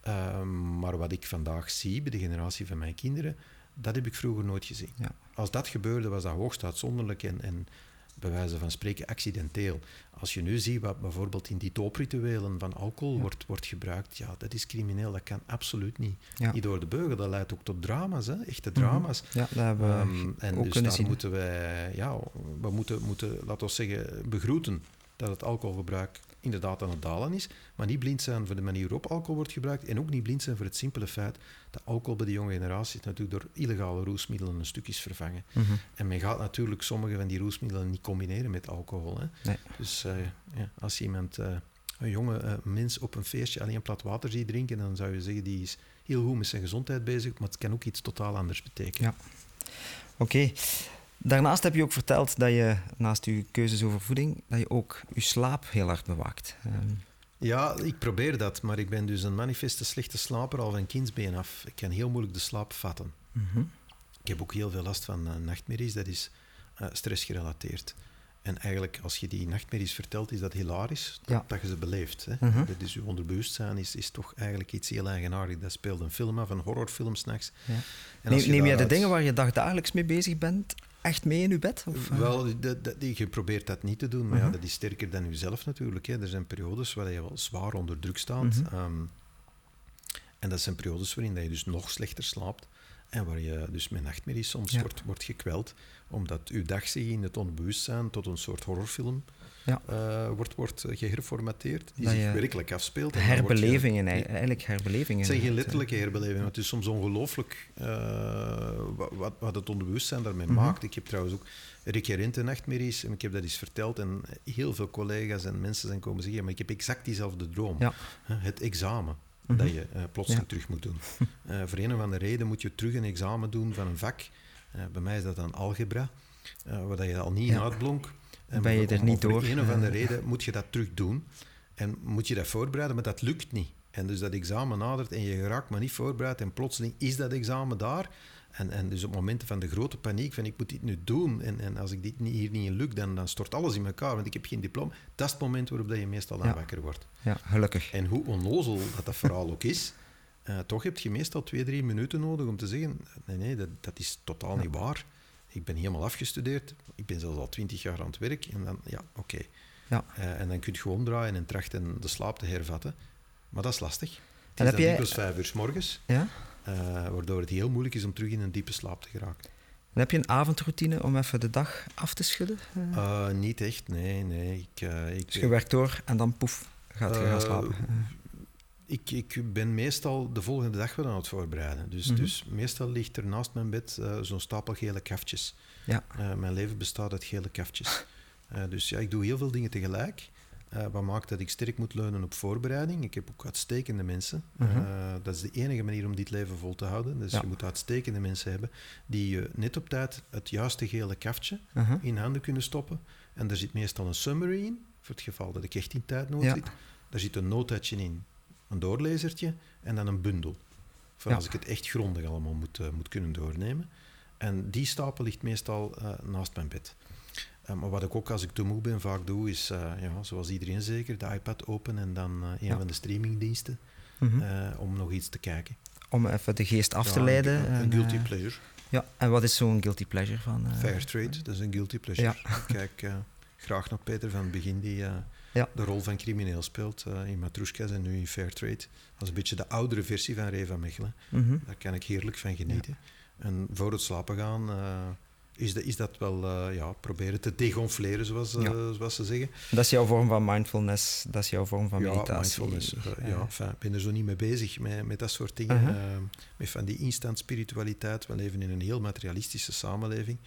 Ehm, maar wat ik vandaag zie bij de generatie van mijn kinderen, dat heb ik vroeger nooit gezien. Ja. Als dat gebeurde, was dat hoogst uitzonderlijk en, en bij wijze van spreken accidenteel. Als je nu ziet wat bijvoorbeeld in die tooprituelen van alcohol wordt, wordt gebruikt, ja, dat is crimineel, dat kan absoluut niet. Niet door de beugel, dat leidt ook tot drama's, hè? echte mhm. drama's. Ja, dat hebben we um, En ook dus daar zien. moeten wij, ja, we moeten, moeten, laten we zeggen, begroeten dat het alcoholgebruik inderdaad aan het dalen is, maar niet blind zijn voor de manier waarop alcohol wordt gebruikt en ook niet blind zijn voor het simpele feit dat alcohol bij de jonge generatie natuurlijk door illegale roesmiddelen een stuk is vervangen. Mhm. En men gaat natuurlijk sommige van die roesmiddelen niet combineren met alcohol. Hè. Nee. Dus uh, ja, als iemand, uh, een jonge uh, mens op een feestje alleen plat water ziet drinken, dan zou je zeggen die is heel goed met zijn gezondheid bezig, maar het kan ook iets totaal anders betekenen. Ja. Oké. Okay. Daarnaast heb je ook verteld dat je, naast je keuzes over voeding, dat je ook je slaap heel hard bewaakt. Um. Ja, ik probeer dat, maar ik ben dus een manifeste slechte slaper al van kindsbeen af. Ik kan heel moeilijk de slaap vatten. Mm -hmm. Ik heb ook heel veel last van uh, nachtmerries, dat is uh, stressgerelateerd. En eigenlijk, als je die nachtmerries vertelt, is dat hilarisch dat, ja. dat je ze beleeft. Hè? Mm -hmm. Dat is je onderbewustzijn is, is toch eigenlijk iets heel eigenaardigs. Dat speelt een film af, een horrorfilm s'nachts. Ja. Neem, je, neem je de dingen waar je dagdagelijks mee bezig bent echt mee in je bed? Of? Wel, dat, dat, je probeert dat niet te doen, maar Mhm. ja, dat is sterker dan jezelf natuurlijk. Hè. Er zijn periodes waar je wel zwaar onder druk staat. Mhm. Um, en dat zijn periodes waarin dat je dus nog slechter slaapt. En waar je dus met nachtmerries soms Ja. wordt, wordt gekweld. Omdat je dag zich in het onbewustzijn tot een soort horrorfilm Ja. eh, wordt, wordt geherformateerd. Die Dat zich werkelijk afspeelt. En je- Herbelevingen, ei- eigenlijk herbelevingen. het zijn geen letterlijke herbelevingen, het is soms ongelooflijk eh, wat, wat, het onderbewustzijn daarmee Mhm. maakt. Ik heb trouwens ook recurrente nachtmerries en ik heb dat eens verteld en heel veel collega's en mensen zijn komen zeggen, maar ik heb exact diezelfde droom. Ja. Het examen Mhm. dat je eh, plotseling Ja. terug moet doen. Voor een of andere reden moet je terug een examen doen van een vak. Bij mij is dat dan algebra, waar dat je al niet in Ja. uitblonk. En Ben je om- er niet om door, Voor een of andere reden moet je dat terug doen. En moet je dat voorbereiden, maar dat lukt niet. En dus dat examen nadert en je geraakt maar niet voorbereid en plotseling is dat examen daar. En, en dus op momenten van de grote paniek van ik moet dit nu doen en, en als ik dit niet, hier niet in lukt, dan, dan stort alles in elkaar, want ik heb geen diploma. Dat is het moment waarop dat je meestal dan Ja. wakker wordt. Ja, gelukkig. En hoe onnozel dat, dat verhaal ook is, eh, toch heb je meestal twee, drie minuten nodig om te zeggen, nee, nee, dat, dat is totaal Ja. niet waar. Ik ben helemaal afgestudeerd, ik ben zelfs al twintig jaar aan het werk. En dan, ja, oké. Ja. Eh, en dan kun je omdraaien en trachten de slaap te hervatten. Maar dat is lastig. Het En is heb dan jij- vijf uur s morgens, Ja? eh, waardoor het heel moeilijk is om terug in een diepe slaap te geraken. En heb je een avondroutine om even de dag af te schudden? Eh, niet echt, nee, nee. Ik, ik, dus je werkt door en dan poef, gaat je gaan slapen. Ik, ik ben meestal de volgende dag wel aan het voorbereiden. Dus, Mhm. dus meestal ligt er naast mijn bed eh, zo'n stapel gele kaftjes. Ja. Eh, mijn leven bestaat uit gele kaftjes. Eh, dus ja, ik doe heel veel dingen tegelijk. Wat maakt dat ik sterk moet leunen op voorbereiding. Ik heb ook uitstekende mensen. Mhm. Dat is de enige manier om dit leven vol te houden. Dus Ja. je moet uitstekende mensen hebben die je net op tijd het juiste gele kaftje uh-huh. in handen kunnen stoppen. En daar zit meestal een summary in, voor het geval dat ik echt in tijdnood Ja. zit. Daar zit een notatje in, een doorlezertje en dan een bundel. Voor Ja. als ik het echt grondig allemaal moet, eh, moet kunnen doornemen. En die stapel ligt meestal eh, naast mijn bed. Eh, maar wat ik ook als ik te moe ben vaak doe, is, ja, zoals iedereen zeker, de iPad open en dan een Ja. van de streamingdiensten Mhm. om nog iets te kijken. Om even de geest af te leiden. Een, en, een guilty pleasure. Ja, en wat is zo'n guilty pleasure van? Fairtrade, dat is een guilty pleasure. Ja. Ik kijk graag naar Peter van het begin, die Ja. de rol van crimineel speelt eh, in Matrushkas en nu in Fairtrade. Dat is een beetje de oudere versie van Ray van Mechelen. mhm. Daar kan ik heerlijk van genieten. En voor het slapen gaan eh, is, de, is dat wel eh, ja, proberen te degonfleren, zoals, Ja. zoals ze zeggen. Dat is jouw vorm van mindfulness, dat is jouw vorm van ja, meditatie. mindfulness. ja, ik ben er zo niet mee bezig met, met dat soort dingen. Uh-huh. Met van die instant spiritualiteit. We leven in een heel materialistische samenleving.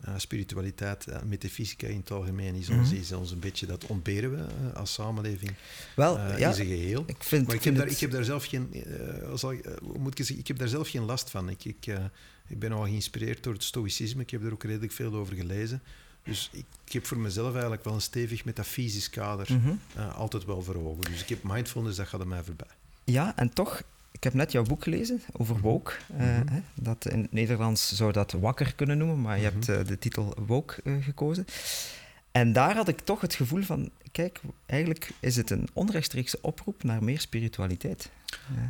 Eh, spiritualiteit, uh, metafysica in het algemeen, is ons, Mhm. is ons een beetje, dat ontberen we eh, als samenleving Wel, eh, ja, in zijn geheel. ik vind, Maar ik vind heb, daar, ik heb daar zelf geen, eh, zal ik, eh, moet ik, zeggen, ik heb daar zelf geen last van. Ik, ik, eh, ik ben al geïnspireerd door het stoïcisme. Ik heb er ook redelijk veel over gelezen. Dus ik, ik heb voor mezelf eigenlijk wel een stevig metafysisch kader eh, altijd wel voor ogen. Dus ik heb mindfulness, dat gaat er mij voorbij. Ja, en toch, ik heb net jouw boek gelezen over woke. eh, Mhm. dat in het Nederlands zou dat wakker kunnen noemen, maar je Mhm. hebt eh, de titel woke eh, gekozen. En daar had ik toch het gevoel van, kijk, eigenlijk is het een onrechtstreekse oproep naar meer spiritualiteit.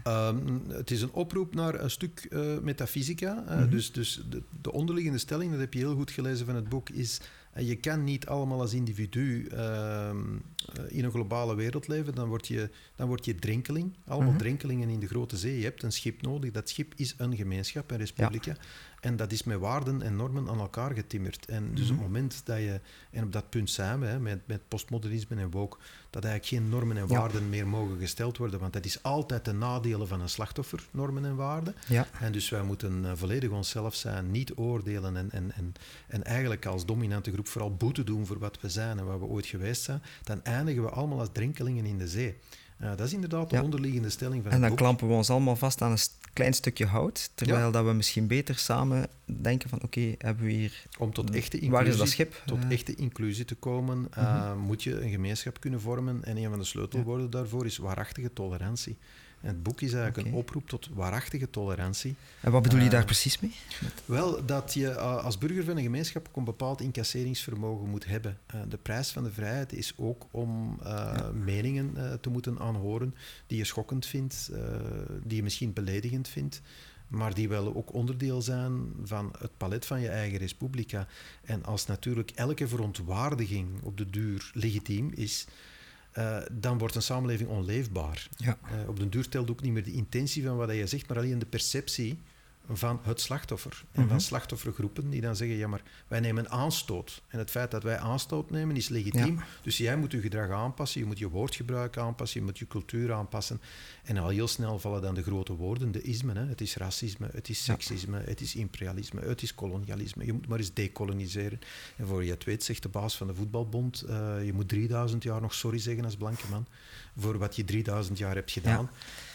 Ehm, het is een oproep naar een stuk metafysica. Mhm. Dus, dus de, de onderliggende stelling, dat heb je heel goed gelezen van het boek, is je kan niet allemaal als individu ehm, in een globale wereld leven. Dan word je, dan word je drenkeling. Allemaal mm drenkelingen in de grote zee. Je hebt een schip nodig. Dat schip is een gemeenschap, een republica. En dat is met waarden en normen aan elkaar getimmerd. En dus op het mhm. moment dat je, en op dat punt zijn we, hè, met, met postmodernisme en woke, dat eigenlijk geen normen en waarden meer mogen gesteld worden, want dat is altijd de nadelen van een slachtoffer, normen en waarden. Ja. En dus wij moeten uh, volledig onszelf zijn, niet oordelen en, en, en, en eigenlijk als dominante groep vooral boete doen voor wat we zijn en wat we ooit geweest zijn, dan eindigen we allemaal als drinkelingen in de zee. Uh, dat is inderdaad de onderliggende stelling van En dan klampen we ons allemaal vast aan een klein stukje hout, terwijl dat we misschien beter samen denken van oké, hebben we hier... Om tot echte inclusie, waar is dat schip? Tot uh, echte inclusie te komen, uh, moet je een gemeenschap kunnen vormen. En een van de sleutelwoorden daarvoor is waarachtige tolerantie het boek is eigenlijk een oproep tot waarachtige tolerantie. En wat bedoel je daar eh, precies mee? Wel, dat je eh, als burger van een gemeenschap ook een bepaald incasseringsvermogen moet hebben. Uh, de prijs van de vrijheid is ook om meningen te moeten aanhoren die je schokkend vindt, die je misschien beledigend vindt maar die wel ook onderdeel zijn van het palet van je eigen republica. En als natuurlijk elke verontwaardiging op de duur legitiem is, uh, dan wordt een samenleving onleefbaar. Ja. Uh, op den duur telt ook niet meer de intentie van wat je zegt, maar alleen de perceptie van het slachtoffer. En van mhm. slachtoffergroepen die dan zeggen, ja maar wij nemen aanstoot. En het feit dat wij aanstoot nemen is legitiem. Dus jij moet je gedrag aanpassen, je moet je woordgebruik aanpassen, je moet je cultuur aanpassen. En al heel snel vallen dan de grote woorden, de ismen. Hè. Het is racisme, het is seksisme, het is imperialisme, het is kolonialisme. Je moet maar eens decoloniseren. En voor je het weet zegt de baas van de voetbalbond, uh, je moet 3000 jaar nog sorry zeggen als blanke man voor wat je 3000 jaar hebt gedaan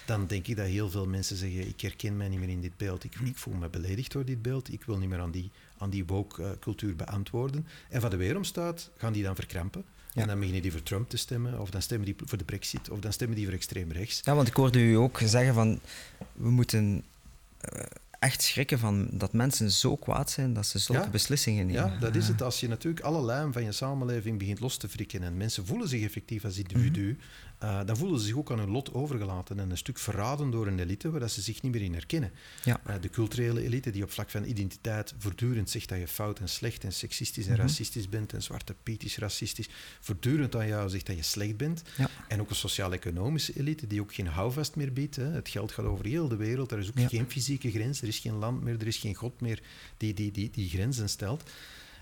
dan denk ik dat heel veel mensen zeggen: Ik herken mij niet meer in dit beeld. Ik, ik voel me beledigd door dit beeld. Ik wil niet meer aan die, aan die woke-cultuur beantwoorden. En van de weerom staat, gaan die dan verkrampen. En dan beginnen die voor Trump te stemmen, of dan stemmen die voor de Brexit, of dan stemmen die voor extreem rechts. Ja, want ik hoorde u ook zeggen van we moeten uh, echt schrikken van dat mensen zo kwaad zijn dat ze zulke beslissingen nemen. Ja, dat is het. Als je natuurlijk alle lijm van je samenleving begint los te frikken en mensen voelen zich effectief als individu, mhm. Uh, dan voelen ze zich ook aan hun lot overgelaten en een stuk verraden door een elite waar ze zich niet meer in herkennen. Ja. Uh, de culturele elite die op vlak van identiteit voortdurend zegt dat je fout en slecht en seksistisch en mhm. racistisch bent en zwarte piet is racistisch, voortdurend aan jou zegt dat je slecht bent. Ja. En ook een sociaal-economische elite die ook geen houvast meer biedt. Hè. Het geld gaat over heel de wereld, er is ook geen fysieke grens, er is geen land meer, er is geen god meer die die, die, die grenzen stelt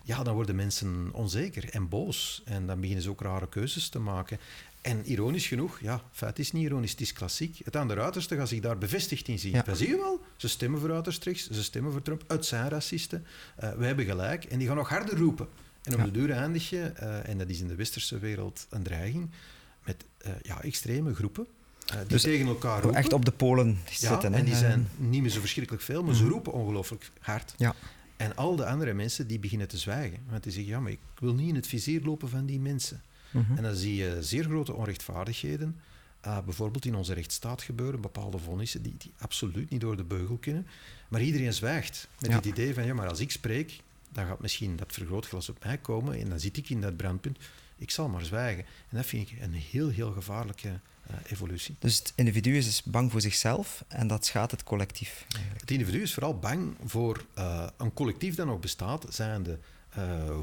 ja, dan worden mensen onzeker en boos. En dan beginnen ze ook rare keuzes te maken. En ironisch genoeg, ja, feit is niet ironisch, het is klassiek. Het aan de uiterste gaat zich daar bevestigd in zien. Ja. zie je wel, ze stemmen voor uiterst rechts, ze stemmen voor Trump, het zijn racisten. Uh, wij hebben gelijk en die gaan nog harder roepen. En op de duur eindig je, uh, en dat is in de westerse wereld een dreiging, met uh, ja, extreme groepen. die dus tegen elkaar roepen. Echt op de polen zitten. en die zijn niet meer zo verschrikkelijk veel, maar ze mhm. roepen ongelooflijk hard. Ja. En al de andere mensen die beginnen te zwijgen. Want die zeggen, ja, maar ik wil niet in het vizier lopen van die mensen. Mhm. En dan zie je zeer grote onrechtvaardigheden, uh, bijvoorbeeld in onze rechtsstaat gebeuren, bepaalde vonnissen die, die absoluut niet door de beugel kunnen. Maar iedereen zwijgt met het idee van, ja, maar als ik spreek, dan gaat misschien dat vergrootglas op mij komen en dan zit ik in dat brandpunt. Ik zal maar zwijgen. En dat vind ik een heel, heel gevaarlijke uh, evolutie. Dus het individu is dus bang voor zichzelf en dat schaadt het collectief. Eigenlijk. Het individu is vooral bang voor uh, een collectief dat nog bestaat, zijnde uh,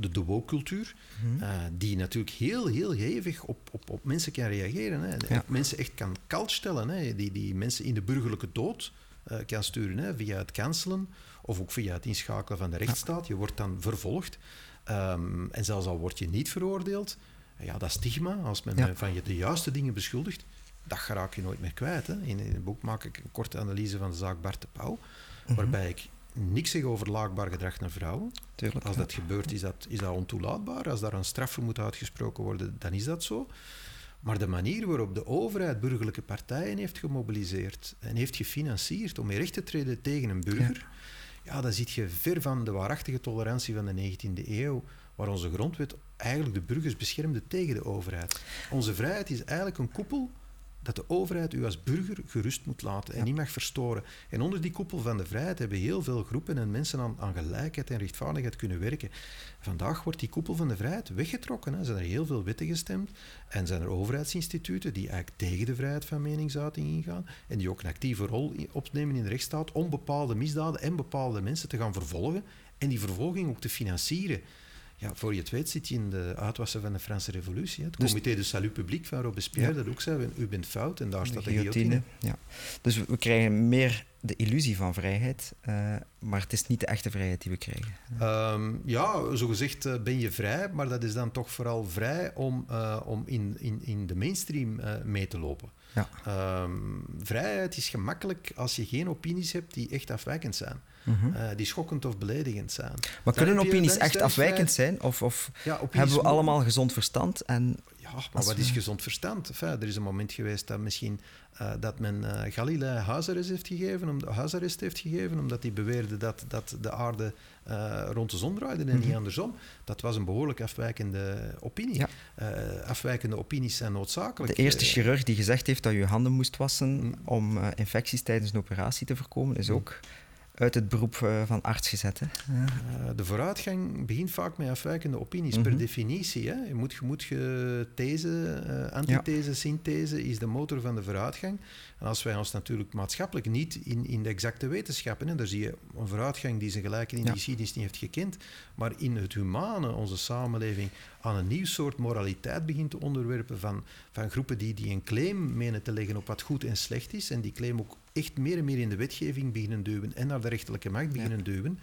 de, de woke-cultuur, mhm. eh, die natuurlijk heel, heel hevig op, op, op mensen kan reageren. Hè. Mensen echt kan kalt stellen, hè. Die, die mensen in de burgerlijke dood uh, kan sturen hè, via het cancelen of ook via het inschakelen van de rechtsstaat. Je wordt dan vervolgd. Um, en zelfs al word je niet veroordeeld, ja, dat stigma, als men van je de juiste dingen beschuldigt, dat raak je nooit meer kwijt. Hè. In, in het boek maak ik een korte analyse van de zaak Bart de Pauw, mhm. waarbij ik niks zeggen over laakbaar gedrag naar vrouwen. Tuurlijk, Als dat gebeurt, is dat, is dat ontoelaatbaar. Als daar een straf voor moet uitgesproken worden, dan is dat zo. Maar de manier waarop de overheid burgerlijke partijen heeft gemobiliseerd en heeft gefinancierd om recht te treden tegen een burger, ja. ja, dan zit je ver van de waarachtige tolerantie van de 19e eeuw, waar onze grondwet eigenlijk de burgers beschermde tegen de overheid. Onze vrijheid is eigenlijk een koepel dat de overheid u als burger gerust moet laten en niet mag verstoren. En onder die koepel van de vrijheid hebben heel veel groepen en mensen aan, aan gelijkheid en rechtvaardigheid kunnen werken. Vandaag wordt die koepel van de vrijheid weggetrokken. Er zijn er heel veel wetten gestemd en zijn er overheidsinstituten die eigenlijk tegen de vrijheid van meningsuiting ingaan en die ook een actieve rol opnemen in de rechtsstaat om bepaalde misdaden en bepaalde mensen te gaan vervolgen en die vervolging ook te financieren ja, voor je het weet zit je in de uitwassen van de Franse revolutie. Hè. Het Dus- comité de salut public van Robespierre, Ja. dat ook zei, u bent fout en daar De staat de guillotine. guillotine. Ja. Dus we krijgen meer de illusie van vrijheid, eh, maar het is niet de echte vrijheid die we krijgen. Ehm, ja, zogezegd eh, ben je vrij, maar dat is dan toch vooral vrij om, eh, om in, in, in de mainstream mee te lopen. Ja. Ehm, vrijheid is gemakkelijk als je geen opinies hebt die echt afwijkend zijn, Mhm. eh, die schokkend of beledigend zijn. Maar Dan kunnen je- opinies echt afwijkend zijn? Of, of Ja, hebben we allemaal gezond verstand? En Ja, maar wat we- is gezond verstand? Enfin, er is een moment geweest dat misschien eh, dat men eh Galilei huisarrest heeft gegeven, om, huisarrest heeft gegeven, omdat hij beweerde dat, dat de aarde rond de zon draaide en niet Mhm. andersom. Dat was een behoorlijk afwijkende opinie. Ja. Afwijkende opinies zijn noodzakelijk. de eerste chirurg die gezegd heeft dat je handen moest wassen Mm. om infecties tijdens een operatie te voorkomen, is Mm. ook uit het beroep eh, van arts gezet. Hè? Ja. Eh, de vooruitgang begint vaak met afwijkende opinies, Mhm. per definitie. Hè. Je moet, je moet ge- these, eh, antithese, synthese is de motor van de vooruitgang. En als wij ons natuurlijk maatschappelijk niet in, in de exacte wetenschappen, hè, daar zie je een vooruitgang die zijn gelijken in Ja. de geschiedenis niet heeft gekend, maar in het humane, onze samenleving, aan een nieuw soort moraliteit begint te onderwerpen van, van groepen die, die een claim menen te leggen op wat goed en slecht is, en die claim ook echt meer en meer in de wetgeving beginnen duwen en naar de rechterlijke macht beginnen duwen.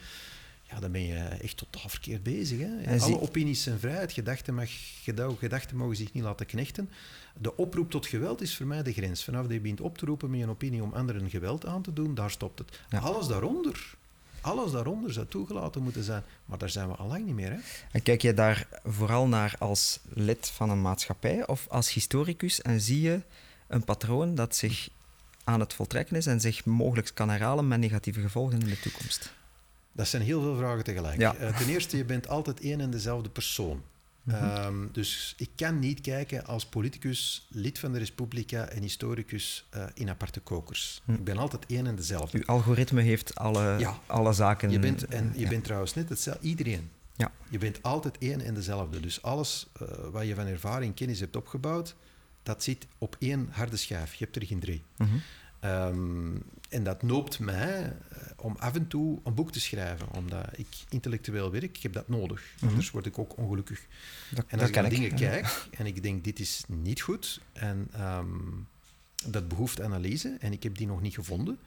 Ja, dan ben je echt totaal verkeerd bezig. Hè? En Alle opinies zijn vrijheid, gedachten, mag, geda- gedachten mogen zich niet laten knechten. De oproep tot geweld is voor mij de grens. Vanaf dat je begint op te roepen met een opinie om anderen geweld aan te doen, daar stopt het. Ja. Alles daaronder, alles daaronder zou toegelaten moeten zijn. Maar daar zijn we al lang niet meer. Hè? En kijk je daar vooral naar als lid van een maatschappij of als historicus en zie je een patroon dat zich aan het voltrekken is en zich mogelijk kan herhalen met negatieve gevolgen in de toekomst? Dat zijn heel veel vragen tegelijk. Ja. Eh, ten eerste, je bent altijd één en dezelfde persoon. Mhm. Ehm, dus ik kan niet kijken als politicus, lid van de Respublica en historicus eh, in aparte kokers. Hm. Ik ben altijd één en dezelfde. Uw algoritme heeft alle, Ja. alle zaken. Je bent, en je ja. bent trouwens net hetzelfde, iedereen. Ja. Je bent altijd één en dezelfde. Dus alles eh, wat je van ervaring, kennis hebt opgebouwd, dat zit op één harde schijf. Je hebt er geen drie. Mhm. Ehm, en dat noopt mij eh, om af en toe een boek te schrijven, omdat ik intellectueel werk. Ik heb dat nodig, Mhm. anders word ik ook ongelukkig. Dat, En als ik naar dingen kijk en ik denk, dit is niet goed, en ehm, dat behoeft analyse, en ik heb die nog niet gevonden,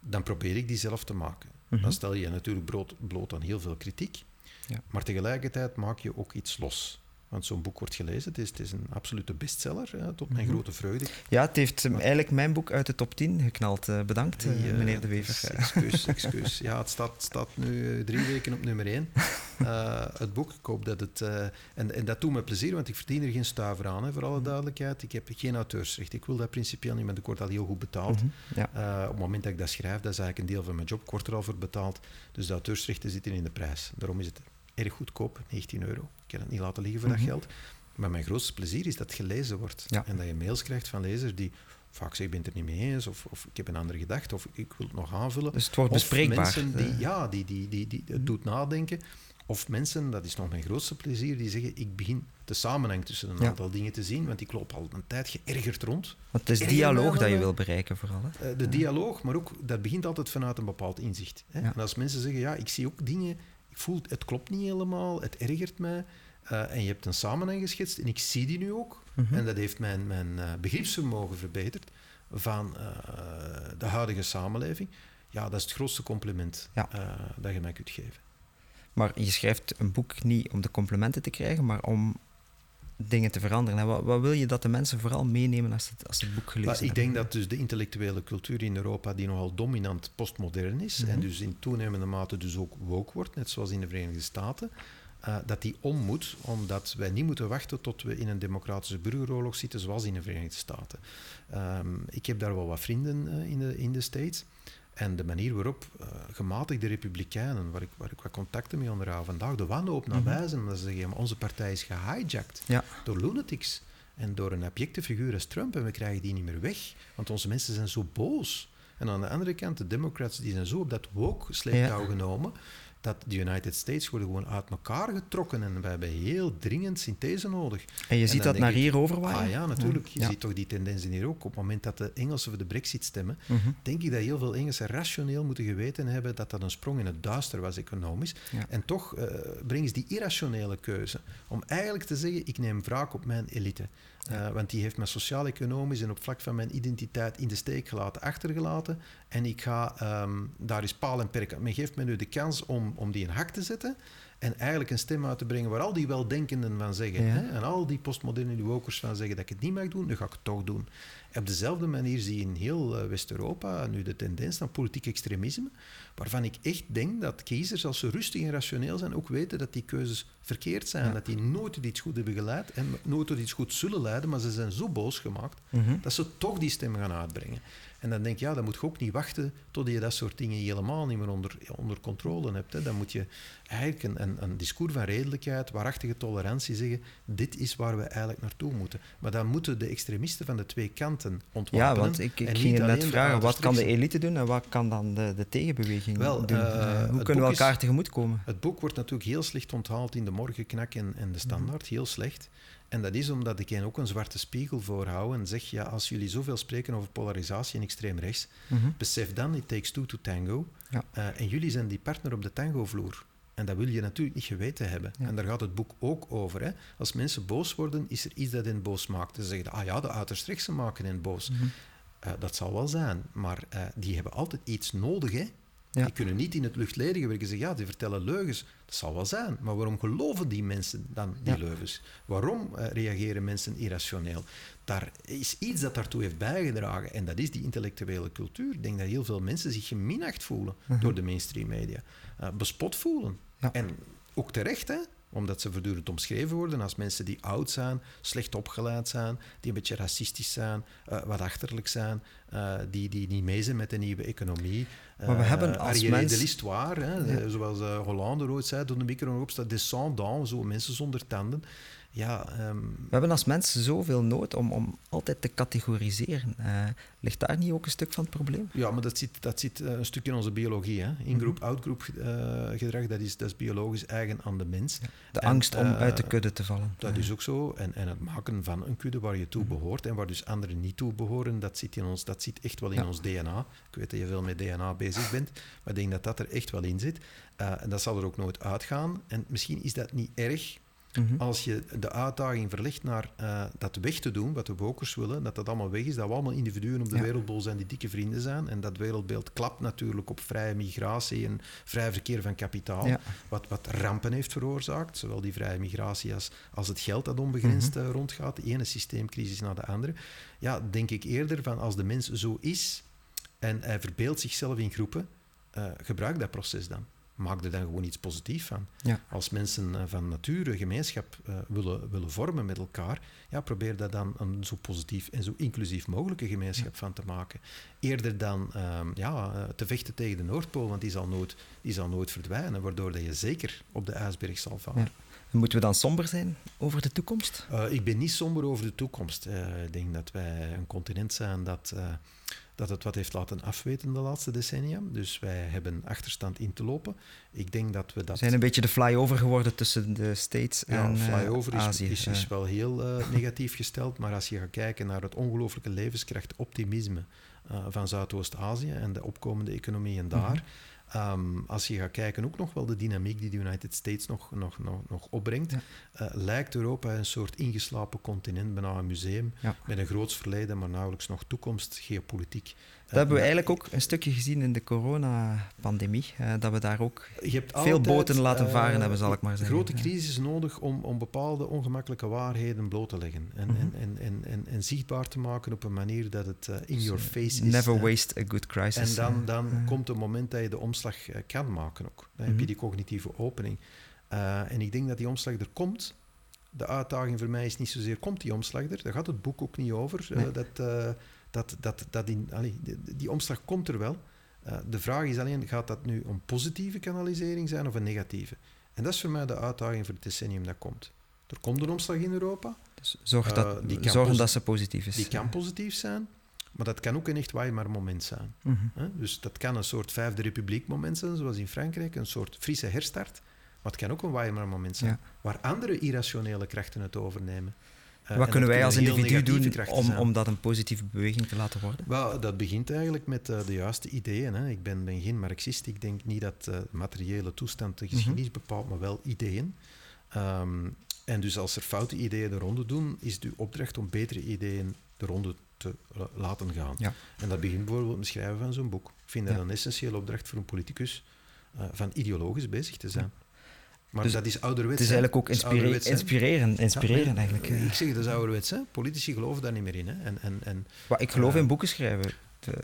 dan probeer ik die zelf te maken. Mhm. Dan stel je je natuurlijk bloot, bloot aan heel veel kritiek, Ja. maar tegelijkertijd maak je ook iets los. Want zo'n boek wordt gelezen, het is, het is een absolute bestseller, hè, tot mijn Mhm. grote vreugde. Ja, het heeft eh, Maar- eigenlijk mijn boek uit de top 10 geknald. Eh, bedankt, eh, Die, meneer De Wever. is- Excuus, excuus. Ja, het staat, staat nu drie weken op nummer één. Eh, het boek, ik hoop dat het... en, en dat doet me plezier, want ik verdien er geen stuiver aan, hè, voor alle duidelijkheid. Ik heb geen auteursrecht. Ik wil dat principieel niet, maar ik word al heel goed betaald. Mhm, Ja. Op het moment dat ik dat schrijf, dat is eigenlijk een deel van mijn job. Ik word er al voor betaald. Dus de auteursrechten zitten in de prijs. Daarom is het erg goedkoop, 19 euro. Ik kan het niet laten liggen voor Mhm. dat geld. Maar mijn grootste plezier is dat het gelezen wordt. Ja. En dat je mails krijgt van lezers die vaak zeggen, ik ben het er niet mee eens, of, of ik heb een andere gedachte, of ik wil het nog aanvullen. Dus het wordt Of bespreekbaar. mensen die, Eh, ja, die, die, die, die, het doet nadenken. Of mensen, dat is nog mijn grootste plezier, die zeggen, ik begin de samenhang tussen een Ja. aantal dingen te zien, want ik loop al een tijd geërgerd rond. Want het is dialoog dat je wil bereiken, vooral. Hè? Eh, de dialoog, maar ook, dat begint altijd vanuit een bepaald inzicht. Hè? En als mensen zeggen, ja, ik zie ook dingen, ik voel, het klopt niet helemaal, het ergert mij, eh, en je hebt een samenhang geschetst, en ik zie die nu ook, Mhm. en dat heeft mijn, mijn eh, begripsvermogen verbeterd van eh, de huidige samenleving. Ja, dat is het grootste compliment Ja. dat je mij kunt geven. Maar je schrijft een boek niet om de complimenten te krijgen, maar om dingen te veranderen. En wat, wat wil je dat de mensen vooral meenemen als ze het, als het boek gelezen Maar ik hebben? denk dat dus de intellectuele cultuur in Europa, die nogal dominant postmodern is, Mhm. en dus in toenemende mate dus ook woke wordt, net zoals in de Verenigde Staten, eh, dat die om moet, omdat wij niet moeten wachten tot we in een democratische burgeroorlog zitten, zoals in de Verenigde Staten. Ehm, ik heb daar wel wat vrienden eh, in, de, in de States. En de manier waarop eh, gematigde republikeinen, waar ik, waar ik wat contacten mee onderhoud vandaag, de wanhoop naar Mhm. wijzen, omdat ze zeggen, onze partij is gehijacked Ja. door lunatics en door een abjecte figuur als Trump en we krijgen die niet meer weg, want onze mensen zijn zo boos. En aan de andere kant, de Democrats die zijn zo op dat woke sleeptouw Ja. genomen. Dat de United States worden gewoon uit elkaar getrokken en we hebben heel dringend synthese nodig. En je ziet dat naar ik, hier overwaaien? Ah ja, natuurlijk. Je Ja. ziet toch die tendensen hier ook. Op het moment dat de Engelsen voor de brexit stemmen, Mhm. denk ik dat heel veel Engelsen rationeel moeten geweten hebben dat dat een sprong in het duister was economisch. Ja. En toch eh, brengen ze die irrationele keuze om eigenlijk te zeggen, ik neem wraak op mijn elite. Eh, want die heeft me sociaal-economisch en op vlak van mijn identiteit in de steek gelaten, achtergelaten. En ik ga ehm, daar is paal en perk aan. Men geeft me nu de kans om, om die in hak te zetten en eigenlijk een stem uit te brengen waar al die weldenkenden van zeggen. Ja. Hè, en al die postmoderne wokers van zeggen dat ik het niet mag doen, dan ga ik het toch doen. Op dezelfde manier zie je in heel eh, West-Europa nu de tendens naar politiek extremisme, waarvan ik echt denk dat kiezers, als ze rustig en rationeel zijn, ook weten dat die keuzes verkeerd zijn. Ja. Dat die nooit tot iets goed hebben geleid en nooit tot iets goed zullen leiden, maar ze zijn zo boos gemaakt Mhm. dat ze toch die stem gaan uitbrengen. En dan denk je, ja, dan moet je ook niet wachten tot je dat soort dingen helemaal niet meer onder, onder controle hebt. Hè. Dan moet je eigenlijk een, een, een discours van redelijkheid, waarachtige tolerantie zeggen, dit is waar we eigenlijk naartoe moeten. Maar dan moeten de extremisten van de twee kanten ontwapenen. Ja, want ik, ik ging je net vragen, wat kan de elite doen en wat kan dan de, de tegenbeweging Wel, doen? het hoe kunnen we is- elkaar tegemoetkomen? Het boek wordt natuurlijk heel slecht onthaald in de Morgenknak en, en de Standaard, heel slecht. En dat is omdat ik hen ook een zwarte spiegel voorhoud en zeg, ja, als jullie zoveel spreken over polarisatie en extreem rechts, Mhm. besef dan, it takes two to tango. Ja. Eh, en jullie zijn die partner op de tango-vloer. En dat wil je natuurlijk niet geweten hebben. Ja. En daar gaat het boek ook over. Hè. Als mensen boos worden, is er iets dat hen boos maakt. Ze zeggen, ah ja, de uiterst rechtse maken hen boos. Mhm. Eh, dat zal wel zijn, maar eh, die hebben altijd iets nodig. Hè? Ja. Die kunnen niet in het luchtledige werken en zeggen, ja, die vertellen leugens. Dat zal wel zijn, maar waarom geloven die mensen dan die Ja. leugens? Waarom eh, reageren mensen irrationeel? Daar is iets dat daartoe heeft bijgedragen en dat is die intellectuele cultuur. Ik denk dat heel veel mensen zich geminacht voelen Mhm. door de mainstream media. Eh, bespot voelen. Ja. En ook terecht, hè? Omdat ze voortdurend omschreven worden als mensen die oud zijn, slecht opgeleid zijn, die een beetje racistisch zijn, eh, wat achterlijk zijn, eh, die, die niet mee zijn met de nieuwe economie. Maar we Eh, hebben als mens- de l'histoire, Ja. zoals Hollande ooit zei, toen de micro op staat, descendant, zo mensen zonder tanden. Ja, ehm, We hebben als mensen zoveel nood om, om altijd te categoriseren. Eh, ligt daar niet ook een stuk van het probleem? Ja, maar dat zit, dat zit eh, een stuk in onze biologie. Hè. In-groep, Mhm. out-groep eh, gedrag, dat is, dat is biologisch eigen aan de mens. De En, angst om uit de kudde te vallen. Dat is ook zo. En, en het maken van een kudde waar je toe behoort en waar dus anderen niet toe behoren, dat zit, in ons, dat zit echt wel in Ja. ons DNA. Ik weet dat je veel met DNA bezig bent, maar ik denk dat dat er echt wel in zit. En dat zal er ook nooit uitgaan. En misschien is dat niet erg mhm. als je de uitdaging verlegt naar eh, dat weg te doen, wat de wokers willen, dat dat allemaal weg is, dat we allemaal individuen op de Ja. wereldbol zijn die dikke vrienden zijn. En dat wereldbeeld klapt natuurlijk op vrije migratie en vrij verkeer van kapitaal, Ja. wat, wat rampen heeft veroorzaakt. Zowel die vrije migratie als, als het geld dat onbegrensd Mhm. eh, rondgaat, de ene systeemcrisis na de andere. Ja, denk ik eerder van als de mens zo is en hij verbeeldt zichzelf in groepen, eh, gebruik dat proces dan. Maak er dan gewoon iets positiefs van. Ja. Als mensen eh, van nature gemeenschap eh, willen, willen vormen met elkaar, ja, probeer daar dan een zo positief en zo inclusief mogelijke gemeenschap van te maken. Eerder dan ehm, ja, eh, te vechten tegen de Noordpool, want die zal nooit, die zal nooit verdwijnen, waardoor dat je zeker op de ijsberg zal vallen. Ja. Moeten we dan somber zijn over de toekomst? Ik ben niet somber over de toekomst. Ik denk dat wij een continent zijn dat, dat het wat heeft laten afweten de laatste decennia. Dus wij hebben achterstand in te lopen. Ik denk dat we We dat... zijn een beetje de flyover geworden tussen de States Ja, en eh, flyover is, is, is wel heel eh, negatief gesteld, maar als je gaat kijken naar het ongelooflijke levenskracht, optimisme eh, van Zuidoost-Azië en de opkomende economieën daar, Mhm. Ehm, als je gaat kijken ook nog wel de dynamiek die de United States nog, nog, nog, nog opbrengt, Ja. eh, lijkt Europa een soort ingeslapen continent, bijna een museum, Ja. met een groots verleden, maar nauwelijks nog toekomst, geopolitiek. Dat hebben we eigenlijk ook een stukje gezien in de coronapandemie. eh, dat we daar ook veel altijd, boten laten eh, varen hebben, zal ik maar zeggen. Grote crisis nodig om, om bepaalde ongemakkelijke waarheden bloot te leggen. En, Mhm. en, en, en, en, en zichtbaar te maken op een manier dat het eh, in your face is. Never waste a good crisis. En dan, dan komt het moment dat je de omslag kan maken ook. Dan heb Mhm. je die cognitieve opening. En ik denk dat die omslag er komt. De uitdaging voor mij is niet zozeer, komt die omslag er? Daar gaat het boek ook niet over. Nee. dat, dat, dat, dat in, allee, die, die omslag komt er wel. Eh, de vraag is alleen, gaat dat nu een positieve kanalisering zijn of een negatieve? En dat is voor mij de uitdaging voor het decennium dat komt. Er komt een omslag in Europa. dus zorg, eh, dat, die kan zorgen dat ze positief is. Die kan positief zijn. Maar dat kan ook een echt Weimar-moment zijn. Mhm. Dus dat kan een soort Vijfde Republiek-moment zijn, zoals in Frankrijk, een soort frisse herstart. Maar het kan ook een Weimar-moment zijn, Ja. waar andere irrationele krachten het overnemen. Eh, Wat en kunnen wij als individu doen om, om dat een positieve beweging te laten worden? Wel, dat begint eigenlijk met eh, de juiste ideeën. Hè. Ik ben, ben geen Marxist. Ik denk niet dat eh, materiële toestand de geschiedenis bepaalt, maar wel ideeën. Ehm, en dus als er foute ideeën de ronde doen, is het uw opdracht om betere ideeën de ronde te la- laten gaan. Ja. En dat begint bijvoorbeeld met het schrijven van zo'n boek. Ik vind dat Ja. een essentiële opdracht voor een politicus, eh, van ideologisch bezig te zijn. Maar Dus dat is ouderwets. Het is eigenlijk ook ouderwets, inspireren, inspireren Ja, eigenlijk. eh. Ik zeg, dat is ouderwets. Hè. Politici geloven daar niet meer in. Hè. En, en, en Maar ik geloof eh, in boeken schrijven.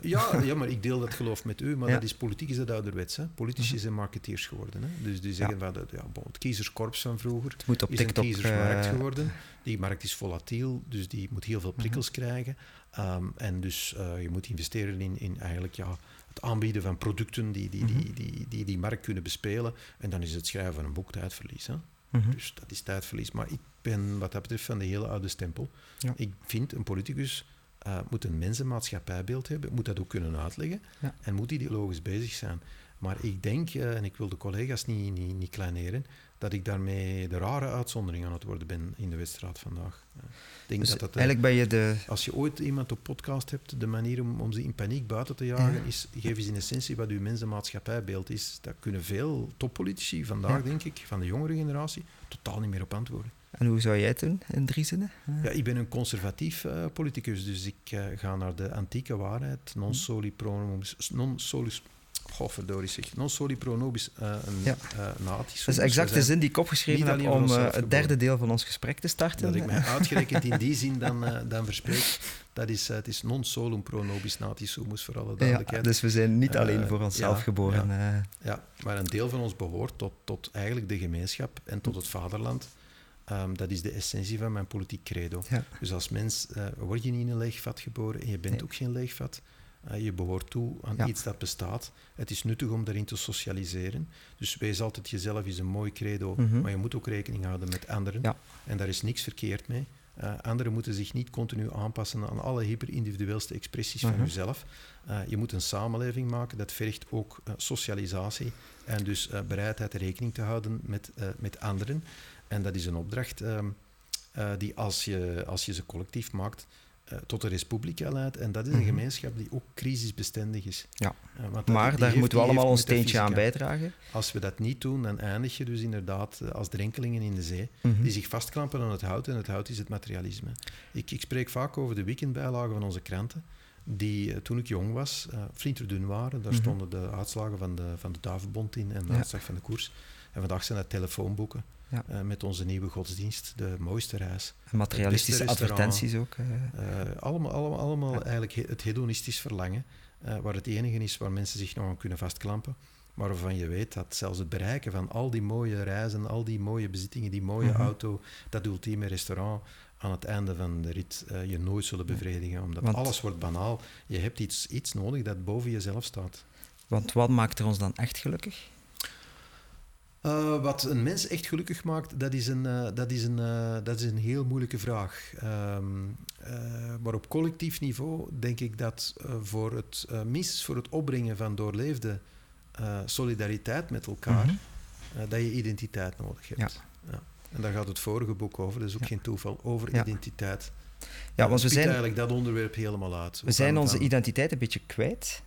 Ja, ja, maar ik deel dat geloof met u, maar Ja. dat is politiek is dat ouderwets. Hè. Politici zijn marketeers geworden. Hè. Dus die zeggen van, ja, bon, het kiezerskorps van vroeger het moet op is TikTok. een kiezersmarkt eh, geworden. Die markt is volatiel, dus die moet heel veel prikkels krijgen. Ehm, en dus je moet investeren in, in eigenlijk ja, het aanbieden van producten die die, die, die, die die markt kunnen bespelen. En dan is het schrijven van een boek tijdverlies. Hè. mhm. Dus dat is tijdverlies. Maar ik ben wat dat betreft van de hele oude stempel. Ja. Ik vind een politicus eh, moet een mensenmaatschappijbeeld hebben, moet dat ook kunnen uitleggen Ja. en moet ideologisch bezig zijn. Maar ik denk, eh, en ik wil de collega's niet, niet, niet kleineren, dat ik daarmee de rare uitzondering aan het worden ben in de wedstrijd vandaag. Ik denk Dus dat dat, eh, eigenlijk ben je de... als je ooit iemand op podcast hebt, de manier om, om ze in paniek buiten te jagen, Ja. is geef eens in essentie wat uw mensenmaatschappijbeeld is. Dat kunnen veel toppolitici vandaag, Ja. denk ik, van de jongere generatie, totaal niet meer op antwoorden. En hoe zou jij het doen, in drie zinnen? Ja, ik ben een conservatief eh, politicus, dus ik eh, ga naar de antieke waarheid. Non soli pro nobis... Non solus... Goh, verdorie zeg. Non soli pro nobis uh, Ja. natis. Dat is exact de zin die ik opgeschreven heb om eh, het derde deel van ons gesprek te starten. Dat ik mij uitgerekend in die zin dan, dan verspreek. Dat is, het is non solum pro nobis natis sumus, voor alle ja, duidelijkheid. dus we zijn niet alleen voor onszelf ja, geboren. Ja, maar een deel van ons behoort tot, tot eigenlijk de gemeenschap en tot het vaderland. Ehm, dat is de essentie van mijn politiek credo. Ja. Dus als mens word je niet in een leeg vat geboren en je bent Nee. ook geen leeg vat. Eh, je behoort toe aan Ja. iets dat bestaat. Het is nuttig om daarin te socialiseren. Dus wees altijd jezelf is een mooi credo, Mhm. maar je moet ook rekening houden met anderen. Ja. En daar is niks verkeerd mee. Eh, anderen moeten zich niet continu aanpassen aan alle hyperindividueelste expressies Mhm. van jezelf. Eh, je moet een samenleving maken, dat vergt ook eh, socialisatie en dus bereidheid rekening te houden met, met anderen. En dat is een opdracht ehm, eh, die als je, als je ze collectief maakt, tot een respublica leidt. En dat is een Mhm. gemeenschap die ook crisisbestendig is. Ja. Eh, want Maar daar moeten we allemaal ons steentje aan bijdragen. Als we dat niet doen, dan eindig je dus inderdaad eh, als drenkelingen in de zee, Mhm. die zich vastklampen aan het hout. En het hout is het materialisme. Ik, ik spreek vaak over de weekendbijlagen van onze kranten, die eh, toen ik jong was eh flinterdun waren. Daar Mhm. stonden de uitslagen van de, van de Duivenbond in en de Ja. uitslag van de koers. En vandaag zijn dat telefoonboeken Ja. eh, met onze nieuwe godsdienst, de mooiste reis. En materialistische advertenties ook. eh. Allemaal allemaal, allemaal Ja. eigenlijk he- het hedonistisch verlangen, eh, waar het enige is waar mensen zich nog aan kunnen vastklampen. Maar waarvan je weet dat zelfs het bereiken van al die mooie reizen, al die mooie bezittingen, die mooie Mhm. auto, dat ultieme restaurant, aan het einde van de rit je nooit zullen bevredigen. Omdat Want- alles wordt banaal. Je hebt iets, iets nodig dat boven jezelf staat. Want wat maakt er ons dan echt gelukkig? Eh, wat een mens echt gelukkig maakt, dat is een, eh, dat is een, eh, dat is een heel moeilijke vraag. Ehm, eh, maar op collectief niveau denk ik dat voor het, minstens voor het opbrengen van doorleefde solidariteit met elkaar, Mhm. dat je identiteit nodig hebt. Ja. En daar gaat het vorige boek over, dat is ook Ja. geen toeval, over Ja. identiteit. Ja, want we zijn, eigenlijk dat onderwerp helemaal uit. we zijn onze identiteit een beetje kwijt.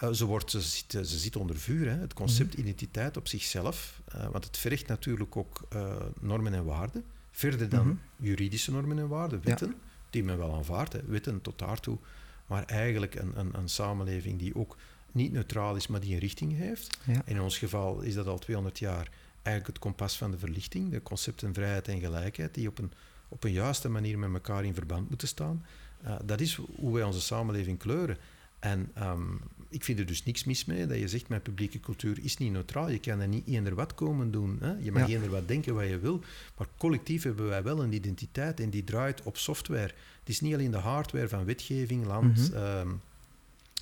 Eh, ze, wordt, ze, zit, ze zit onder vuur. Hè. Het concept identiteit op zichzelf. eh, want het vergt natuurlijk ook eh, normen en waarden. Verder dan Mhm. juridische normen en waarden, wetten, die men wel aanvaardt. Hè. Wetten tot daartoe. Maar eigenlijk een, een, een samenleving die ook niet neutraal is, maar die een richting heeft. Ja. In ons geval is dat al 200 jaar eigenlijk het kompas van de verlichting. De concepten vrijheid en gelijkheid, die op een, op een juiste manier met elkaar in verband moeten staan. Eh, dat is hoe wij onze samenleving kleuren. En ehm, ik vind er dus niks mis mee dat je zegt, mijn publieke cultuur is niet neutraal. Je kan er niet eender wat komen doen. Hè? Je mag Ja. eender wat denken wat je wil. Maar collectief hebben wij wel een identiteit en die draait op software. Het is niet alleen de hardware van wetgeving, land, Mhm. ehm,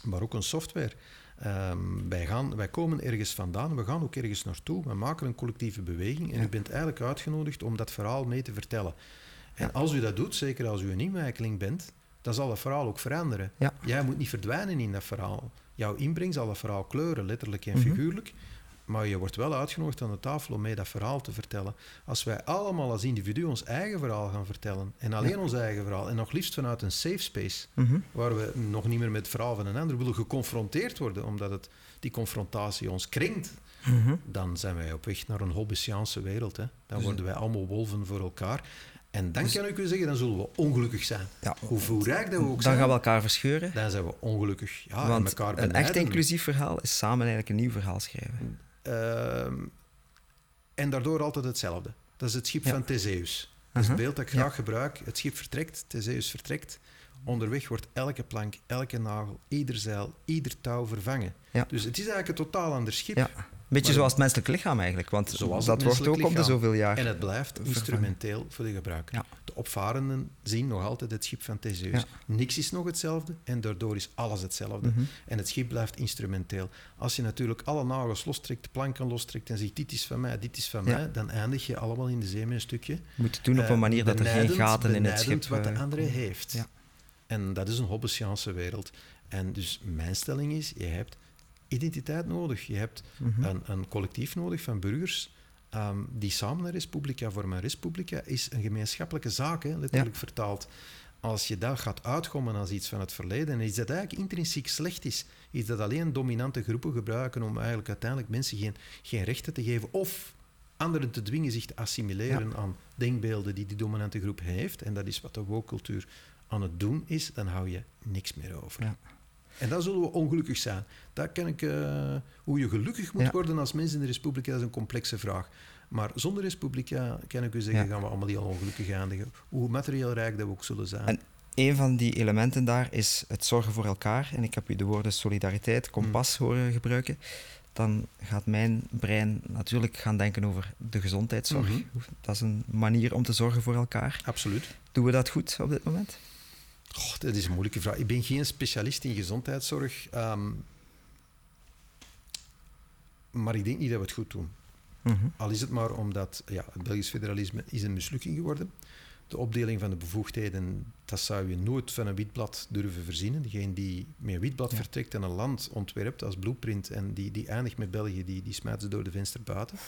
maar ook een software. Ehm, wij, gaan, wij komen ergens vandaan, we gaan ook ergens naartoe. We maken een collectieve beweging en Ja. u bent eigenlijk uitgenodigd om dat verhaal mee te vertellen. En Ja. als u dat doet, zeker als u een inwijkeling bent, dan zal dat verhaal ook veranderen. Ja. Jij moet niet verdwijnen in dat verhaal. Jouw inbreng zal dat verhaal kleuren, letterlijk en Mhm. figuurlijk. Maar je wordt wel uitgenodigd aan de tafel om mee dat verhaal te vertellen. Als wij allemaal als individu ons eigen verhaal gaan vertellen, en alleen Ja. ons eigen verhaal, en nog liefst vanuit een safe space, Mhm. waar we nog niet meer met het verhaal van een ander willen geconfronteerd worden, omdat het, die confrontatie ons kringt, Mhm. dan zijn wij op weg naar een Hobbesiaanse wereld. Hè. Dan Dus- worden wij allemaal wolven voor elkaar. En dan Dus- kan ik u zeggen, dan zullen we ongelukkig zijn. Ja. Hoe rijk dat we ook Dan zijn, gaan we elkaar verscheuren. dan zijn we ongelukkig. Ja, want elkaar een echt inclusief verhaal is samen eigenlijk een nieuw verhaal schrijven. Ehm, en daardoor altijd hetzelfde. Dat is het schip Ja. van Theseus. Dat is Uh-huh. het beeld dat ik graag gebruik. Het schip vertrekt, Theseus vertrekt. Onderweg wordt elke plank, elke nagel, ieder zeil, ieder touw vervangen. Ja. Dus het is eigenlijk een totaal ander schip. Ja. Beetje Maar- zoals het menselijk lichaam eigenlijk, want Zoals dat wordt ook om de zoveel jaar. En het blijft vervangen. instrumenteel voor de gebruiker. Ja. De opvarenden zien nog altijd het schip van Theseus. Ja. Niks is nog hetzelfde en daardoor is alles hetzelfde. Mhm. En het schip blijft instrumenteel. Als je natuurlijk alle nagels lostrekt, de planken lostrekt en zegt dit is van mij, dit is van Ja. mij, dan eindig je allemaal in de zee met een stukje. Je moet doen op eh, een manier dat er geen gaten in het schip... wat de eh, andere heeft. En dat is een Hobbesiaanse wereld. En dus mijn stelling is, je hebt identiteit nodig. Je hebt Mhm. een, een collectief nodig van burgers ehm, die samen een Respublica vormen. Een Respublica is een gemeenschappelijke zaak, hè, letterlijk vertaald. Als je dat gaat uitgommen als iets van het verleden en iets dat eigenlijk intrinsiek slecht is, iets dat alleen dominante groepen gebruiken om eigenlijk uiteindelijk mensen geen, geen rechten te geven of anderen te dwingen zich te assimileren aan denkbeelden die die dominante groep heeft, en dat is wat de woke-cultuur aan het doen is, dan hou je niks meer over. Ja. En dan zullen we ongelukkig zijn. Dat kan ik, eh, hoe je gelukkig moet Ja. worden als mens in de Respublica, dat is een complexe vraag. Maar zonder Respublica, kan ik u zeggen, Ja. gaan we allemaal heel ongelukkig eindigen. Hoe materieel rijk dat we ook zullen zijn. En een van die elementen daar is het zorgen voor elkaar. En ik heb u de woorden solidariteit, kompas Mm. horen gebruiken. Dan gaat mijn brein natuurlijk gaan denken over de gezondheidszorg. Mhm. Dat is een manier om te zorgen voor elkaar. Absoluut. Doen we dat goed op dit moment? Goh, dat is een moeilijke vraag. Ik ben geen specialist in gezondheidszorg. ehm, maar ik denk niet dat we het goed doen. Mhm. Al is het maar omdat ja, het Belgisch federalisme is een mislukking geworden. De opdeling van de bevoegdheden, dat zou je nooit van een witblad durven verzinnen. Degene die met een witblad Ja. vertrekt en een land ontwerpt als blueprint en die, die eindigt met België, die, die smijt ze door de venster buiten.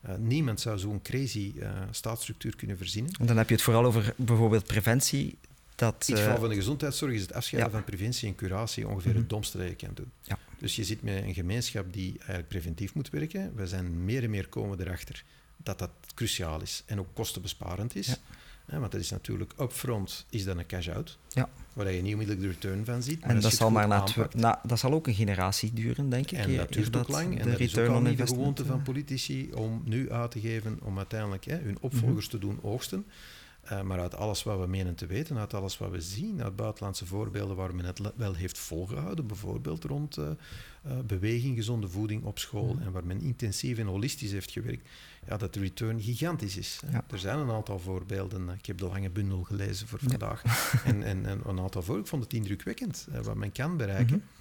Eh, niemand zou zo'n crazy eh, staatsstructuur kunnen verzinnen. En dan heb je het vooral over bijvoorbeeld preventie. Dat, In het geval van de gezondheidszorg is het afscheiden ja. van preventie en curatie ongeveer Mhm. het domste dat je kan doen. Ja. Dus je zit met een gemeenschap die eigenlijk preventief moet werken. We zijn meer en meer komen erachter dat dat cruciaal is en ook kostenbesparend is. Ja. Want dat is natuurlijk upfront is dat een cash-out, Ja. waar je niet onmiddellijk de return van ziet. Maar en dat zal, maar na, aanpakt- na, dat zal ook een generatie duren, denk ik. en dat duurt ook lang. de En dat is ook al niet de gewoonte van eh, politici om nu uit te geven om uiteindelijk hè, hun opvolgers Mhm. te doen oogsten. Eh, maar uit alles wat we menen te weten, uit alles wat we zien, uit buitenlandse voorbeelden waar men het wel heeft volgehouden, bijvoorbeeld rond eh, eh, beweging, gezonde voeding op school, Mhm. en waar men intensief en holistisch heeft gewerkt, ja, dat de return gigantisch is. Ja. Er zijn een aantal voorbeelden. Ik heb de lange bundel gelezen voor Ja. vandaag. en, en, en een aantal voor. Ik vond het indrukwekkend wat men kan bereiken. Mhm.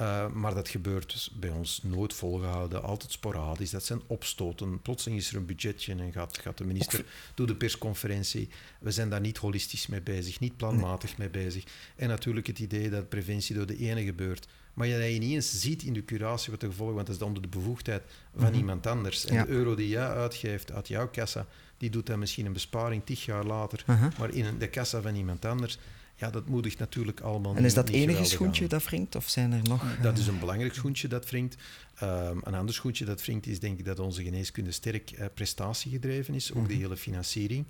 Uh, maar dat gebeurt dus bij ons nooit volgehouden, altijd sporadisch. Dat zijn opstoten. Plotseling is er een budgetje en gaat, gaat de minister doet de persconferentie. We zijn daar niet holistisch mee bezig, niet planmatig mee bezig. En natuurlijk het idee dat preventie door de ene gebeurt. Maar je, dat je niet eens ziet in de curatie wat de gevolgen, want dat is onder de bevoegdheid van Mhm. iemand anders. En Ja. de euro die jij uitgeeft uit jouw kassa, die doet dan misschien een besparing tig jaar later. Uh-huh. Maar in de kassa van iemand anders, ja, dat moedigt natuurlijk allemaal En is dat enige schoentje aan. dat wringt? Of zijn er nog... Dat eh, is een belangrijk schoentje dat wringt. Ehm, een ander schoentje dat wringt is denk ik dat onze geneeskunde sterk eh, prestatiegedreven is. Ook de Mhm. hele financiering.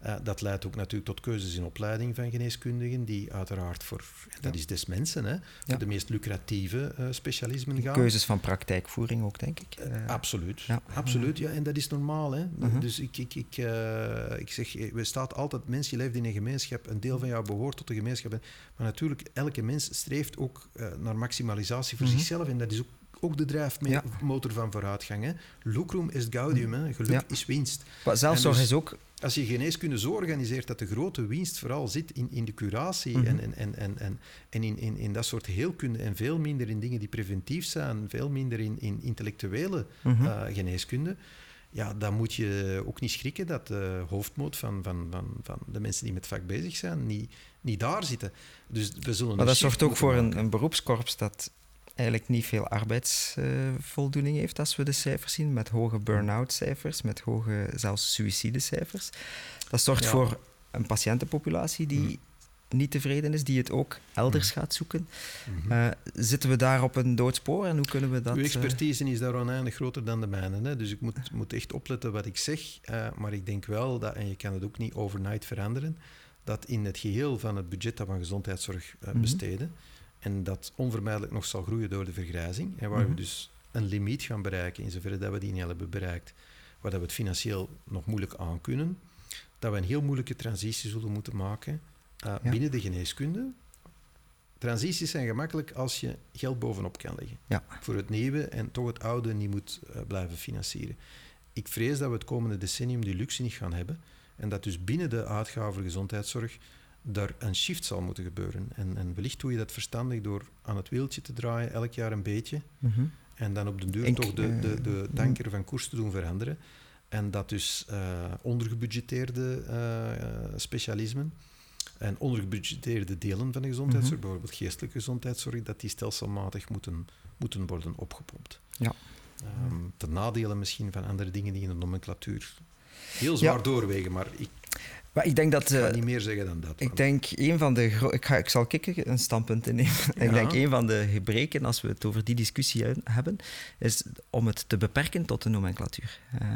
Eh, dat leidt ook natuurlijk tot keuzes in opleiding van geneeskundigen, die uiteraard voor, en dat Ja. is des mensen, hè, Ja. voor de meest lucratieve eh, specialismen gaan. Keuzes van praktijkvoering ook, denk ik. Eh, Eh, absoluut. ja. absoluut. Ja, en dat is normaal. Hè? Mhm. Dus ik, ik, ik, eh, ik zeg, eh, we staat altijd, mens, je leeft in een gemeenschap, een deel van jou behoort tot de gemeenschap. Maar natuurlijk, elke mens streeft ook eh, naar maximalisatie voor Mhm. zichzelf. En dat is ook, ook de drijfmotor van vooruitgang. Hè? Lucrum est gaudium. Hè? Geluk Ja. is winst. maar zelfzorg en dus- is ook... Als je geneeskunde zo organiseert dat de grote winst vooral zit in, in de curatie Mhm. en, en, en, en, en, en in, in, in dat soort heelkunde en veel minder in dingen die preventief zijn, veel minder in, in intellectuele Mhm. eh, geneeskunde, ja, dan moet je ook niet schrikken dat de hoofdmoot van, van, van, van de mensen die met het vak bezig zijn, niet, niet daar zitten. Dus we zullen maar dat zorgt ook voor een, een beroepskorps dat eigenlijk niet veel arbeidsvoldoening heeft als we de cijfers zien, met hoge burn-out cijfers, met hoge zelfs suïcidecijfers. Dat zorgt Ja. voor een patiëntenpopulatie die Mm. niet tevreden is, die het ook elders gaat zoeken. Mhm. Eh, zitten we daar op een doodspoor en hoe kunnen we dat... Uw eh, expertise is daar oneindig groter dan de mijne. Hè? Dus ik moet, moet echt opletten wat ik zeg. eh, maar ik denk wel dat, en je kan het ook niet overnight veranderen, dat in het geheel van het budget dat we aan gezondheidszorg eh, Mhm. besteden, en dat onvermijdelijk nog zal groeien door de vergrijzing, en waar Mhm. we dus een limiet gaan bereiken, in zoverre dat we die niet hebben bereikt, waar dat we het financieel nog moeilijk aan kunnen, dat we een heel moeilijke transitie zullen moeten maken eh, Ja. binnen de geneeskunde. Transities zijn gemakkelijk als je geld bovenop kan leggen Ja. voor het nieuwe en toch het oude niet moet eh, blijven financieren. Ik vrees dat we het komende decennium die luxe niet gaan hebben en dat dus binnen de uitgaven voor gezondheidszorg daar een shift zal moeten gebeuren. En, en wellicht doe je dat verstandig door aan het wieltje te draaien, elk jaar een beetje, mhm. en dan op den duur toch de, de, de eh, tanker van koers te doen veranderen. En dat dus eh, ondergebudgeteerde eh, specialismen en ondergebudgeteerde delen van de gezondheidszorg, Mhm. bijvoorbeeld geestelijke gezondheidszorg, dat die stelselmatig moeten, moeten worden opgepompt. Ja. Ehm, ten nadele misschien van andere dingen die in de nomenclatuur heel zwaar Ja. doorwegen, maar ik Maar ik denk dat... ga eh, niet meer zeggen dan dat. Ik denk een van de ik, ga, ik zal kikken een standpunt innemen. Ja. Ik denk een van de gebreken, als we het over die discussie hebben, is om het te beperken tot de nomenclatuur. Eh,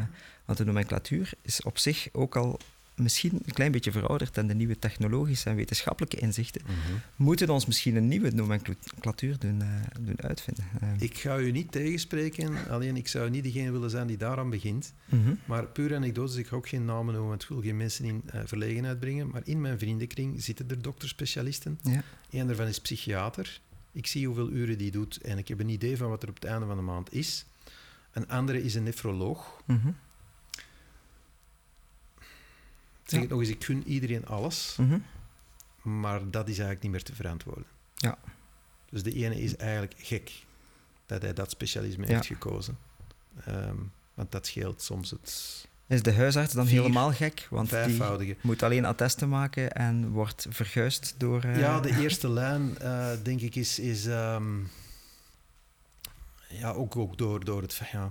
want de nomenclatuur is op zich ook al misschien een klein beetje verouderd en de nieuwe technologische en wetenschappelijke inzichten Mhm. moeten ons misschien een nieuwe nomenclatuur doen, eh, doen uitvinden. Eh, Ik ga u niet tegenspreken, alleen ik zou niet degene willen zijn die daaraan begint. mhm. Maar puur anekdotes, ik ga ook geen namen noemen, want ik wil geen mensen in eh, verlegenheid brengen. Maar in mijn vriendenkring zitten er dokterspecialisten. Ja. Eén daarvan is psychiater. Ik zie hoeveel uren die doet en ik heb een idee van wat er op het einde van de maand is. Een andere is een nefroloog. Mhm. Zeg het nog eens, ik gun iedereen alles, Mhm. maar dat is eigenlijk niet meer te verantwoorden. Ja. Dus de ene is eigenlijk gek dat hij dat specialisme heeft gekozen. Ehm, want dat scheelt soms het Is de huisarts dan Vier, helemaal gek? Want die moet alleen attesten maken en wordt verguisd door... eh, Ja, de eerste lijn, eh, denk ik, is, is ehm, ja, ook, ook door, door het... Ja,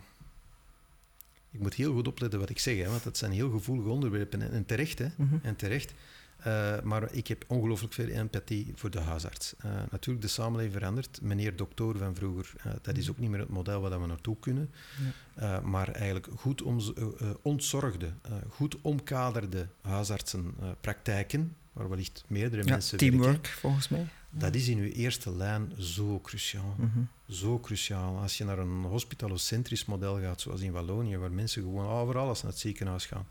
ik moet heel goed opletten wat ik zeg, hè, want dat zijn heel gevoelige onderwerpen. En, en terecht, hè. Mhm. En terecht. Eh, maar ik heb ongelooflijk veel empathie voor de huisarts. Eh, natuurlijk, de samenleving verandert. Meneer dokter van vroeger, eh, dat is ook niet meer het model waar we naartoe kunnen. Maar eigenlijk goed eh, ontzorgde, goed omkaderde huisartsenpraktijken, waar wellicht meerdere Ja, mensen werken. teamwork, volgens mij. Dat is in uw eerste lijn zo cruciaal. Mhm. Zo cruciaal. Als je naar een hospitalocentrisch model gaat, zoals in Wallonië, waar mensen gewoon over alles naar het ziekenhuis gaan,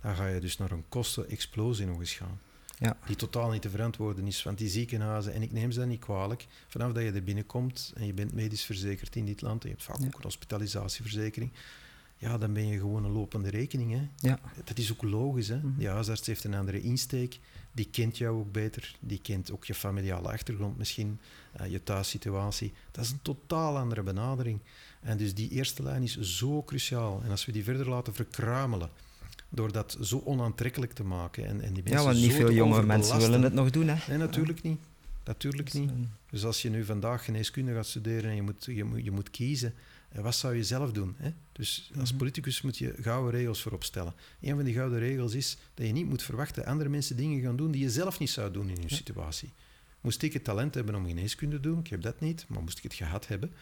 dan ga je dus naar een kostenexplosie nog eens gaan. Ja. Die totaal niet te verantwoorden is. Want die ziekenhuizen, en ik neem ze dat niet kwalijk, vanaf dat je er binnenkomt en je bent medisch verzekerd in dit land, en je hebt vaak Ja. ook een hospitalisatieverzekering, ja, dan ben je gewoon een lopende rekening. Hè. Ja. Dat is ook logisch. Hè? Mhm. Die huisarts heeft een andere insteek. Die kent jou ook beter. Die kent ook je familiale achtergrond misschien, eh, je thuissituatie. Dat is een totaal andere benadering. En dus die eerste lijn is zo cruciaal. En als we die verder laten verkruimelen, door dat zo onaantrekkelijk te maken en, en die mensen Ja, want niet veel jonge mensen willen het nog doen. Hè. Nee, natuurlijk niet. Natuurlijk niet. Dus als je nu vandaag geneeskunde gaat studeren en je moet, je moet, je moet kiezen, eh, wat zou je zelf doen? Hè? Dus als Mhm. politicus moet je gouden regels voorop stellen. Een van die gouden regels is dat je niet moet verwachten dat andere mensen dingen gaan doen die je zelf niet zou doen in je situatie. Moest ik het talent hebben om geneeskunde te doen, ik heb dat niet, maar moest ik het gehad hebben,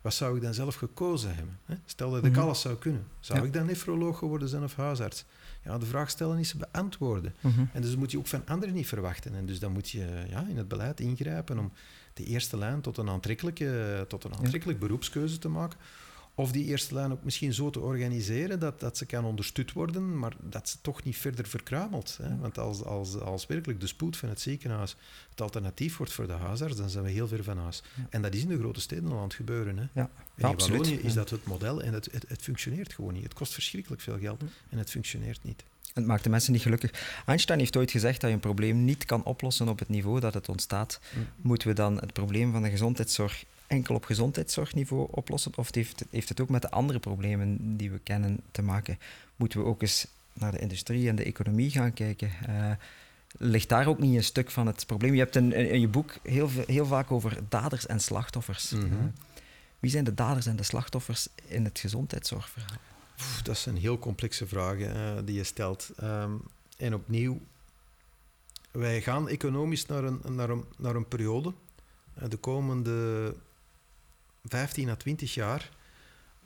wat zou ik dan zelf gekozen hebben? Hè? Stel dat ik Mhm. alles zou kunnen. Zou Ja. ik dan nefroloog geworden zijn of huisarts? Ja, de vraag stellen is beantwoorden. mhm. En dus moet je ook van anderen niet verwachten. En dus dan moet je ja, in het beleid ingrijpen om de eerste lijn tot een aantrekkelijke, tot een aantrekkelijk beroepskeuze te maken. Of die eerste lijn ook misschien zo te organiseren dat, dat ze kan ondersteund worden, maar dat ze toch niet verder verkruimelt. Hè? Want als, als, als werkelijk de spoed van het ziekenhuis het alternatief wordt voor de huisarts, dan zijn we heel ver van huis. Ja. En dat is in de grote steden al aan het gebeuren. Hè? Ja, in. Wallonië is dat het model en het, het, het functioneert gewoon niet. Het kost verschrikkelijk veel geld en het functioneert niet. Het maakt de mensen niet gelukkig. Einstein heeft ooit gezegd dat je een probleem niet kan oplossen op het niveau dat het ontstaat. Mm. Moeten we dan het probleem van de gezondheidszorg enkel op gezondheidszorgniveau oplossen? Of heeft het, heeft het ook met de andere problemen die we kennen te maken? Moeten we ook eens naar de industrie en de economie gaan kijken? Eh, ligt daar ook niet een stuk van het probleem? Je hebt in, in je boek heel, heel vaak over daders en slachtoffers. Mhm. Eh, wie zijn de daders en de slachtoffers in het gezondheidszorgverhaal? Pff, dat zijn heel complexe vragen eh, die je stelt. Ehm, en opnieuw, wij gaan economisch naar een, naar een, naar een periode, eh, de komende 15 à 20 jaar,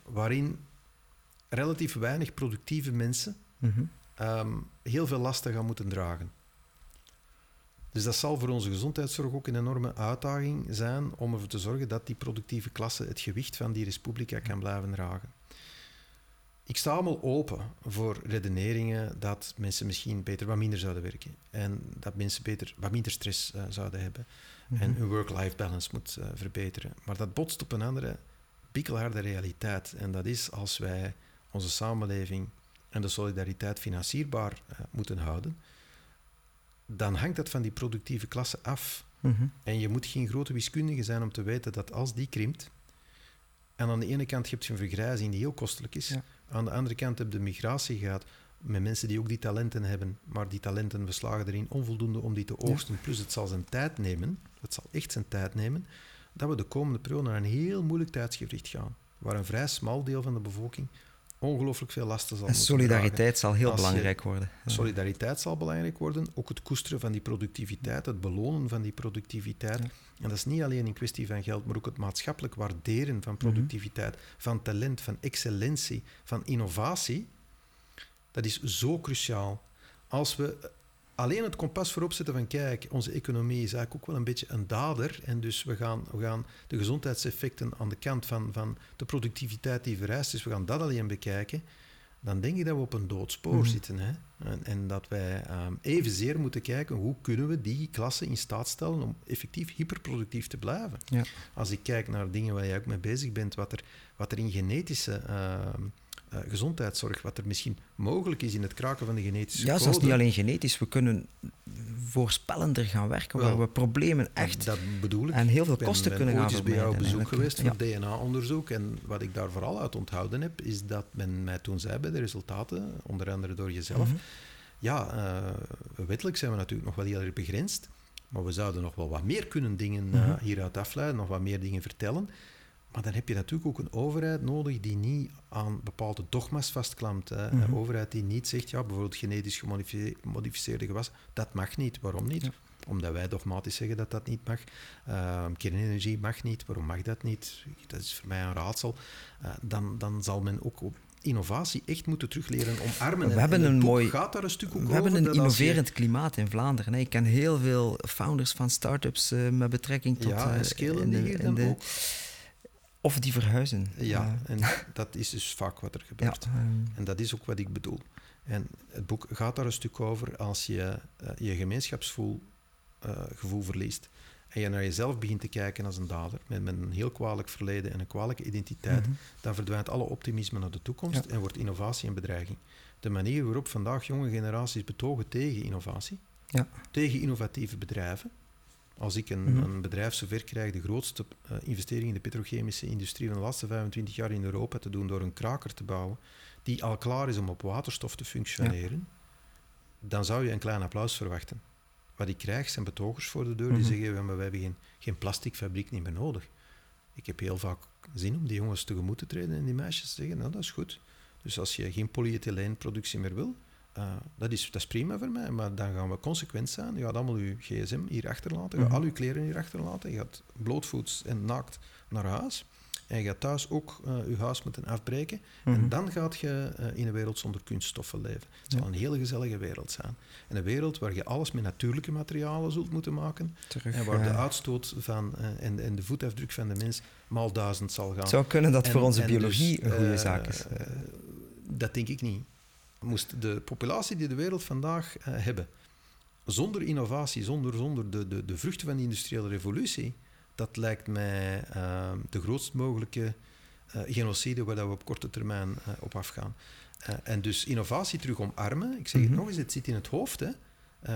waarin relatief weinig productieve mensen Mhm. ehm, heel veel lasten gaan moeten dragen. Dus dat zal voor onze gezondheidszorg ook een enorme uitdaging zijn om ervoor te zorgen dat die productieve klasse het gewicht van die respublica kan blijven dragen. Ik sta allemaal open voor redeneringen dat mensen misschien beter wat minder zouden werken en dat mensen beter wat minder stress eh, zouden hebben en Mhm. hun work-life balance moet eh, verbeteren. Maar dat botst op een andere pikkelharde realiteit en dat is als wij onze samenleving en de solidariteit financierbaar eh, moeten houden, dan hangt dat van die productieve klasse af. Mhm. En je moet geen grote wiskundige zijn om te weten dat als die krimpt, en aan de ene kant heb je een vergrijzing die heel kostelijk is, Ja. Aan de andere kant heb je de migratie gehad met mensen die ook die talenten hebben, maar die talenten we slagen erin onvoldoende om die te oogsten. Plus het zal zijn tijd nemen, het zal echt zijn tijd nemen, dat we de komende periode naar een heel moeilijk tijdsgevricht gaan, waar een vrij smal deel van de bevolking ongelooflijk veel lasten zal En dragen. solidariteit zal heel je- belangrijk worden. Solidariteit zal belangrijk worden, ook het koesteren van die productiviteit, het belonen van die productiviteit. Ja. En dat is niet alleen een kwestie van geld, maar ook het maatschappelijk waarderen Mhm. van productiviteit, van talent, van excellentie, van innovatie. Dat is zo cruciaal. Als we alleen het kompas voorop zetten van kijk, onze economie is eigenlijk ook wel een beetje een dader en dus we gaan, we gaan de gezondheidseffecten aan de kant van, van de productiviteit die vereist is, we gaan dat alleen bekijken, dan denk ik dat we op een doodspoor Mhm. zitten. Hè? En, en dat wij ehm, evenzeer moeten kijken hoe kunnen we die klasse in staat stellen om effectief hyperproductief te blijven. Ja. Als ik kijk naar dingen waar jij ook mee bezig bent, wat er, wat er in genetische ehm, eh, gezondheidszorg, wat er misschien mogelijk is in het kraken van de genetische Ja, code. zelfs niet alleen genetisch. We kunnen voorspellender gaan werken, waar we problemen echt Dat bedoel ik. en heel veel Ik ben- kosten ben kunnen gaan ooit eens bij jou op bezoek geweest voor DNA-onderzoek. En wat ik daar vooral uit onthouden heb, is dat men mij toen zei bij de resultaten, onder andere door Ja. jezelf, Mhm. ja, eh, wettelijk zijn we natuurlijk nog wel heel erg begrensd, maar we zouden nog wel wat meer kunnen dingen eh, Mhm. hieruit afleiden, nog wat meer dingen vertellen. Maar dan heb je natuurlijk ook een overheid nodig die niet aan bepaalde dogma's vastklampt. hè. Een Mhm. overheid die niet zegt, ja, bijvoorbeeld genetisch gemodifice- gemodificeerde gewassen, dat mag niet. Waarom niet? Ja. Omdat wij dogmatisch zeggen dat dat niet mag. Ehm, kernenergie mag niet. Waarom mag dat niet? Dat is voor mij een raadsel. Eh, dan, dan zal men ook op innovatie echt moeten terugleren omarmen. We En- hebben een mooi- gaat daar een stuk ook We hebben een je- innoverend klimaat in Vlaanderen. Ik ken heel veel founders van start-ups eh, met betrekking tot... Ja, eh, en scalen in de- die hier in dan de- ook? Of die verhuizen. Ja, en dat is dus vaak wat er gebeurt. ehm, En dat is ook wat ik bedoel. En het boek gaat daar een stuk over als je eh, je gemeenschapsgevoel eh, verliest en je naar jezelf begint te kijken als een dader, met, met een heel kwalijk verleden en een kwalijke identiteit, mhm. dan verdwijnt alle optimisme naar de toekomst Ja. en wordt innovatie een bedreiging. De manier waarop vandaag jonge generaties betogen tegen innovatie, Ja. tegen innovatieve bedrijven. Als ik een, Mhm. een bedrijf zover krijg de grootste eh, investering in de petrochemische industrie van de laatste 25 jaar in Europa te doen door een kraker te bouwen, die al klaar is om op waterstof te functioneren, dan zou je een klein applaus verwachten. Wat ik krijg zijn betogers voor de deur die Mhm. zeggen, "Ja, maar we hebben geen, geen plasticfabriek niet meer nodig. Ik heb heel vaak zin om die jongens tegemoet te treden en die meisjes te zeggen, nou dat is goed. Dus als je geen polyethyleenproductie meer wil, eh, dat, is, dat is prima voor mij, maar dan gaan we consequent zijn. Je gaat allemaal je gsm hier achterlaten, je gaat Mhm. al je kleren hier achterlaten, je gaat blootvoets en naakt naar huis. En je gaat thuis ook eh, je huis moeten afbreken. Mhm. En dan gaat je eh, in een wereld zonder kunststoffen leven. Het zal een hele gezellige wereld zijn. En een wereld waar je alles met natuurlijke materialen zult moeten maken. Terug, En waar de uitstoot van, en, en de voetafdruk van de mens maal duizend zal gaan. het zou kunnen dat En- voor onze biologie dus, een goede zaak is. dat denk ik niet. Moest de populatie die de wereld vandaag eh, hebben, zonder innovatie, zonder, zonder de, de, de vruchten van de industriële revolutie, dat lijkt mij eh, de grootst mogelijke uh, genocide waar dat we op korte termijn uh, op afgaan. En dus innovatie terug omarmen. Ik zeg het mm -hmm. nog eens, het zit in het hoofd. Hè?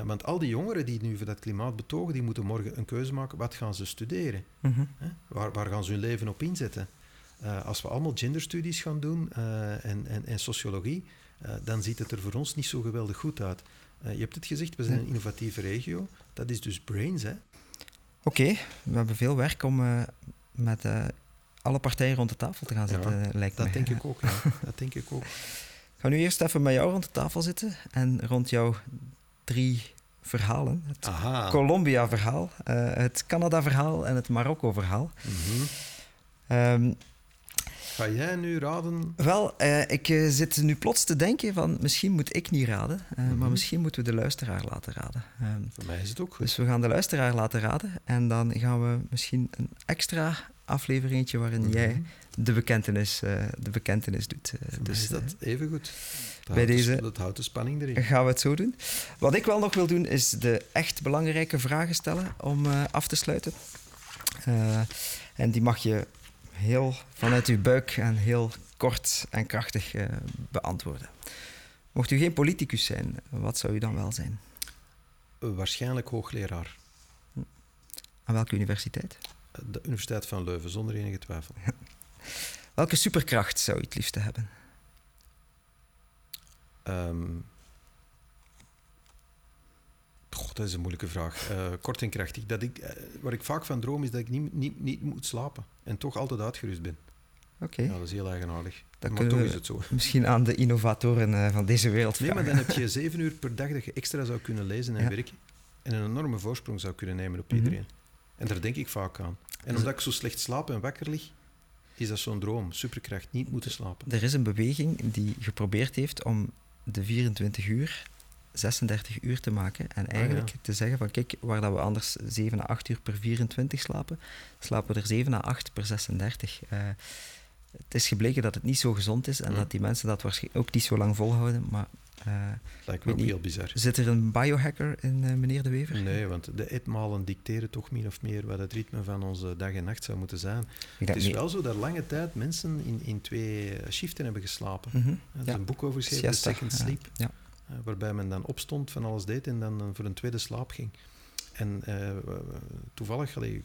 want al die jongeren die nu voor dat klimaat betogen, die moeten morgen een keuze maken. Wat gaan ze studeren? Mm -hmm. waar, waar, gaan ze hun leven op inzetten? als we allemaal genderstudies gaan doen en, en, en, sociologie, dan ziet het er voor ons niet zo geweldig goed uit. je hebt het gezegd, we zijn een innovatieve regio. Dat is dus Brains, hè? Oké, okay, we hebben veel werk om uh, met alle partijen rond de tafel te gaan zitten, ja, lijkt dat me. Denk ik ook, ja. dat denk ik ook. Ik ga nu eerst even met jou rond de tafel zitten en rond jouw drie verhalen. Het Colombia-verhaal, het Canada-verhaal en het Marokko-verhaal. Mm -hmm. um, Ga jij nu raden? Wel, uh, ik uh, zit nu plots te denken van misschien moet ik niet raden, uh, -hmm. maar misschien moeten we de luisteraar laten raden. Um, Voor mij is het ook goed. Dus we gaan de luisteraar laten raden en dan gaan we misschien een extra afleveringetje waarin -hmm. jij de bekentenis, de bekentenis doet. Dus is dat even goed. Dat bij deze de, dat houdt de spanning erin. Gaan we het zo doen. Wat ik wel nog wil doen is de echt belangrijke vragen stellen om af te sluiten. en die mag je heel vanuit uw buik en heel kort en krachtig uh, beantwoorden. Mocht u geen politicus zijn, wat zou u dan wel zijn? Waarschijnlijk hoogleraar. Aan welke universiteit? De Universiteit van Leuven, zonder enige twijfel. welke superkracht zou u het liefste hebben? Um, Goh, dat is een moeilijke vraag. Uh, kort en krachtig. Dat ik, uh, waar ik vaak van droom is dat ik niet, niet, niet moet slapen en toch altijd uitgerust ben. Oké. Okay. Ja, dat is heel eigenaardig. Dat maar toch is het zo. Misschien aan de innovatoren uh, van deze wereld Nee, maar dan heb je zeven uur per dag dat je extra zou kunnen lezen en ja. werken en een enorme voorsprong zou kunnen nemen op iedereen. Mm -hmm. En daar denk ik vaak aan. En omdat ik zo slecht slaap en wakker lig, is dat zo'n droom. Superkracht, niet moeten slapen. Er is een beweging die geprobeerd heeft om de 24 uur 36 uur te maken. En eigenlijk ah, ja. te zeggen van kijk, waar dat we anders 7 à 8 uur per 24 slapen, slapen we er 7 à 8 per 36. Uh, het is gebleken dat het niet zo gezond is en ja. dat die mensen dat waarschijnlijk ook niet zo lang volhouden. Maar, uh, Lijkt me ook niet, heel bizar. Zit er een biohacker in, uh, meneer De Wever? Nee, want de etmalen dicteren toch min of meer wat het ritme van onze dag en nacht zou moeten zijn. Het is niet. wel zo dat lange tijd mensen in, in twee shiften hebben geslapen. Mm -hmm. Er is ja. een boek over geschreven, Second Sleep. Ja. Waarbij men dan opstond, van alles deed en dan uh, voor een tweede slaap ging. En uh, toevallig, allee,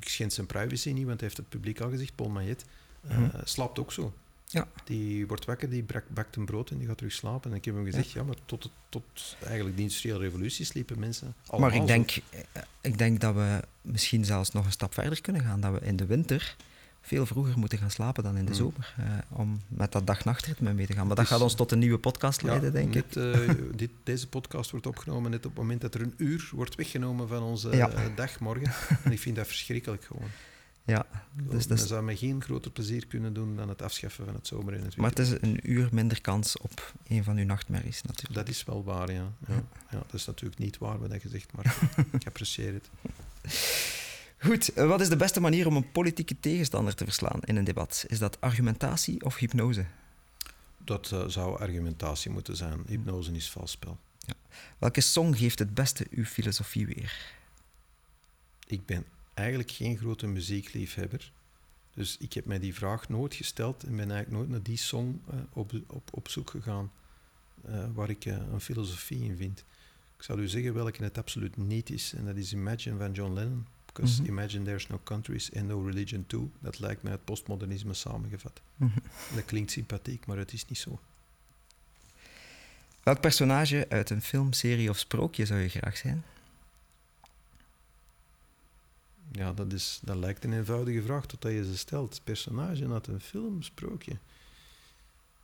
ik schend zijn privacy niet, want hij heeft het publiek al gezegd, Paul Maillet mm -hmm. slaapt ook zo. Ja. Die wordt wakker, die brak, bakt een brood en die gaat terug slapen. En ik heb hem gezegd, ja, ja maar tot, tot eigenlijk de industriële revolutie sliepen mensen Maar ik denk, ik denk dat we misschien zelfs nog een stap verder kunnen gaan. Dat we in de winter veel vroeger moeten gaan slapen dan in de zomer. Uh, om met dat dag-nachtritme mee te gaan. Maar dat gaat ons tot een nieuwe podcast leiden, ja, denk net, ik. Uh, dit, deze podcast wordt opgenomen net op het moment dat er een uur wordt weggenomen van onze ja. uh, dag morgen. en ik vind dat verschrikkelijk gewoon. Ja, dus dat zou mij geen groter plezier kunnen doen dan het afschaffen van het zomer en het Maar het is een uur minder kans op een van uw nachtmerries natuurlijk. Dat is wel waar, ja. ja. ja dat is natuurlijk niet waar wat je zegt, maar ik apprecieer het. Goed, wat is de beste manier om een politieke tegenstander te verslaan in een debat? Is dat argumentatie of hypnose? Dat uh, zou argumentatie moeten zijn. Hypnose is vals spel. Ja. Welke song geeft het beste uw filosofie weer? Ik ben eigenlijk geen grote muziekliefhebber. Dus ik heb mij die vraag nooit gesteld en ben eigenlijk nooit naar die song uh, op, op, op zoek gegaan uh, waar ik een filosofie in vind. Ik zal u zeggen welke het absoluut niet is, en dat is Imagine van John Lennon. Because mm -hmm. imagine there's no countries and no religion too. Dat lijkt mij het postmodernisme samengevat. Mm -hmm. Dat klinkt sympathiek, maar het is niet zo. Welk personage uit een film, serie of sprookje zou je graag zijn? Ja, dat, is, dat lijkt een eenvoudige vraag totdat je ze stelt. Personage uit een film, sprookje.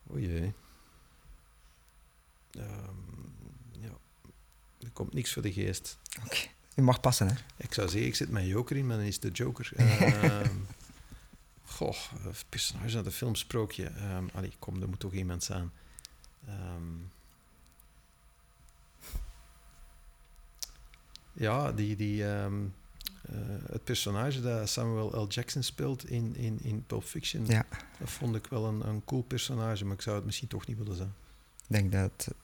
O jee. Um, ja, er komt niks voor de geest. Oké. Okay. Je mag passen, hè? Ik zou zeggen, ik zit mijn joker in, maar dan is de joker. uh, goh, personage uit de film Sprookje. Um, allee, kom, er moet toch iemand zijn. Um, ja, die, die, um, uh, het personage dat Samuel L. Jackson speelt in, in, in Pulp Fiction, ja. dat vond ik wel een, een cool personage, maar ik zou het misschien toch niet willen zijn. Ik denk dat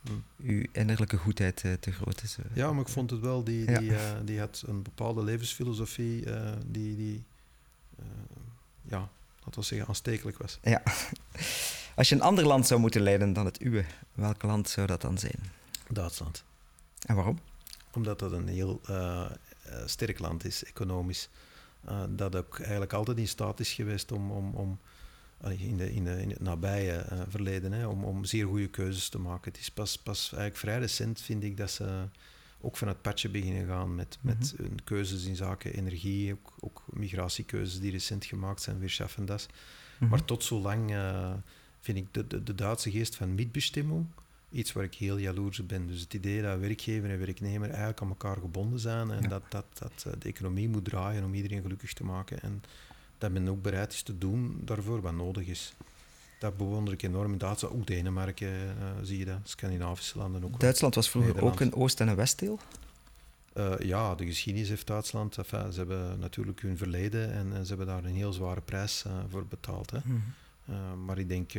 uw innerlijke goedheid uh, te groot is. Uh. Ja, maar ik vond het wel, die, die, ja. uh, die had een bepaalde levensfilosofie, die, die ja, laten we zeggen, aanstekelijk was. Ja. Als je een ander land zou moeten leiden dan het uwe, welk land zou dat dan zijn? Duitsland. En waarom? Omdat dat een heel uh, sterk land is, economisch. Uh, dat ook eigenlijk altijd in staat is geweest om, om, om in, de, in, de, in het nabije uh, verleden, hè, om, om zeer goede keuzes te maken. Het is pas, pas eigenlijk vrij recent, vind ik, dat ze ook van het patje beginnen gaan met, met mm -hmm. keuzes in zaken energie, ook, ook, migratiekeuzes die recent gemaakt zijn, weer schaffen dat. Mm -hmm. Maar tot zo lang uh, vind ik de, de, de, Duitse geest van mitbestimming iets waar ik heel jaloers op ben. Dus het idee dat werkgever en werknemer eigenlijk aan elkaar gebonden zijn en ja. dat, dat, dat de economie moet draaien om iedereen gelukkig te maken. En dat men ook bereid is te doen daarvoor wat nodig is. Dat bewonder ik enorm. In Duitsland, ook Denemarken uh, zie je dat, Scandinavische landen ook. Duitsland was vroeger ook een Oost- en een Westdeel? Uh, ja, de geschiedenis heeft Duitsland. Enfin, ze hebben natuurlijk hun verleden en, en, ze hebben daar een heel zware prijs uh, voor betaald. Hè. Mm -hmm. maar ik denk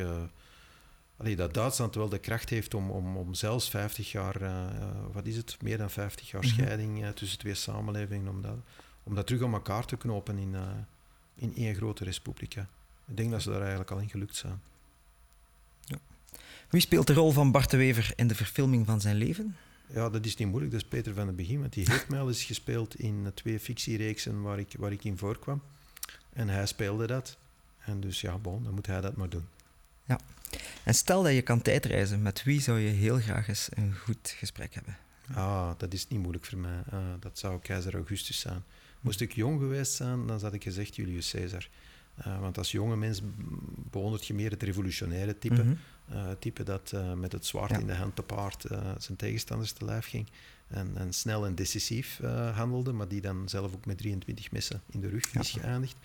allee, dat Duitsland wel de kracht heeft om, om, om zelfs 50 jaar, wat is het, meer dan 50 jaar mm -hmm. scheiding tussen twee samenlevingen, om dat, om dat terug aan elkaar te knopen in, in één grote republiek. Ik denk dat ze daar eigenlijk al in gelukt zijn. Ja. Wie speelt de rol van Bart de Wever in de verfilming van zijn leven? Ja, dat is niet moeilijk. Dat is Peter van den Begin. Want die heeft mij al eens gespeeld in twee fictiereeksen waar ik, waar ik in voorkwam. En hij speelde dat. En dus ja, bon, dan moet hij dat maar doen. Ja. En stel dat je kan tijdreizen, met wie zou je heel graag eens een goed gesprek hebben? Ah, dat is niet moeilijk voor mij. Uh, dat zou keizer Augustus zijn. Moest ik jong geweest zijn, dan had ik gezegd Julius Caesar. Uh, want als jonge mens bewondert je meer het revolutionaire type. Mm -hmm. uh, type dat uh, met het zwaard ja. in de hand te paard zijn tegenstanders te lijf ging. En, en snel en decisief handelde, maar die dan zelf ook met 23 messen in de rug ja. is geëindigd.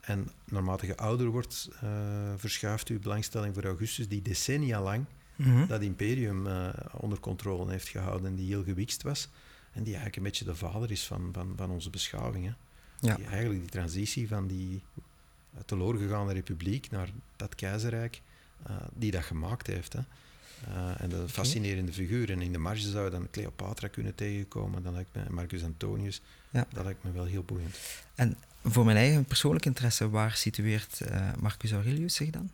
En naarmate je ouder wordt, verschuift uw belangstelling voor Augustus, die decennia lang mm -hmm. dat imperium onder controle heeft gehouden en die heel gewikst was. En die eigenlijk een beetje de vader is van, van, van onze beschaving. Hè. Ja. Die eigenlijk die transitie van die teloor gegaane republiek naar dat keizerrijk, uh, die dat gemaakt heeft. Hè. Uh, en dat fascinerende figuur. En in de marge zou je dan Cleopatra kunnen tegenkomen, dan lijkt me Marcus Antonius. Ja. Dat lijkt me wel heel boeiend. En voor mijn eigen persoonlijke interesse, waar situeert uh, Marcus Aurelius zich dan?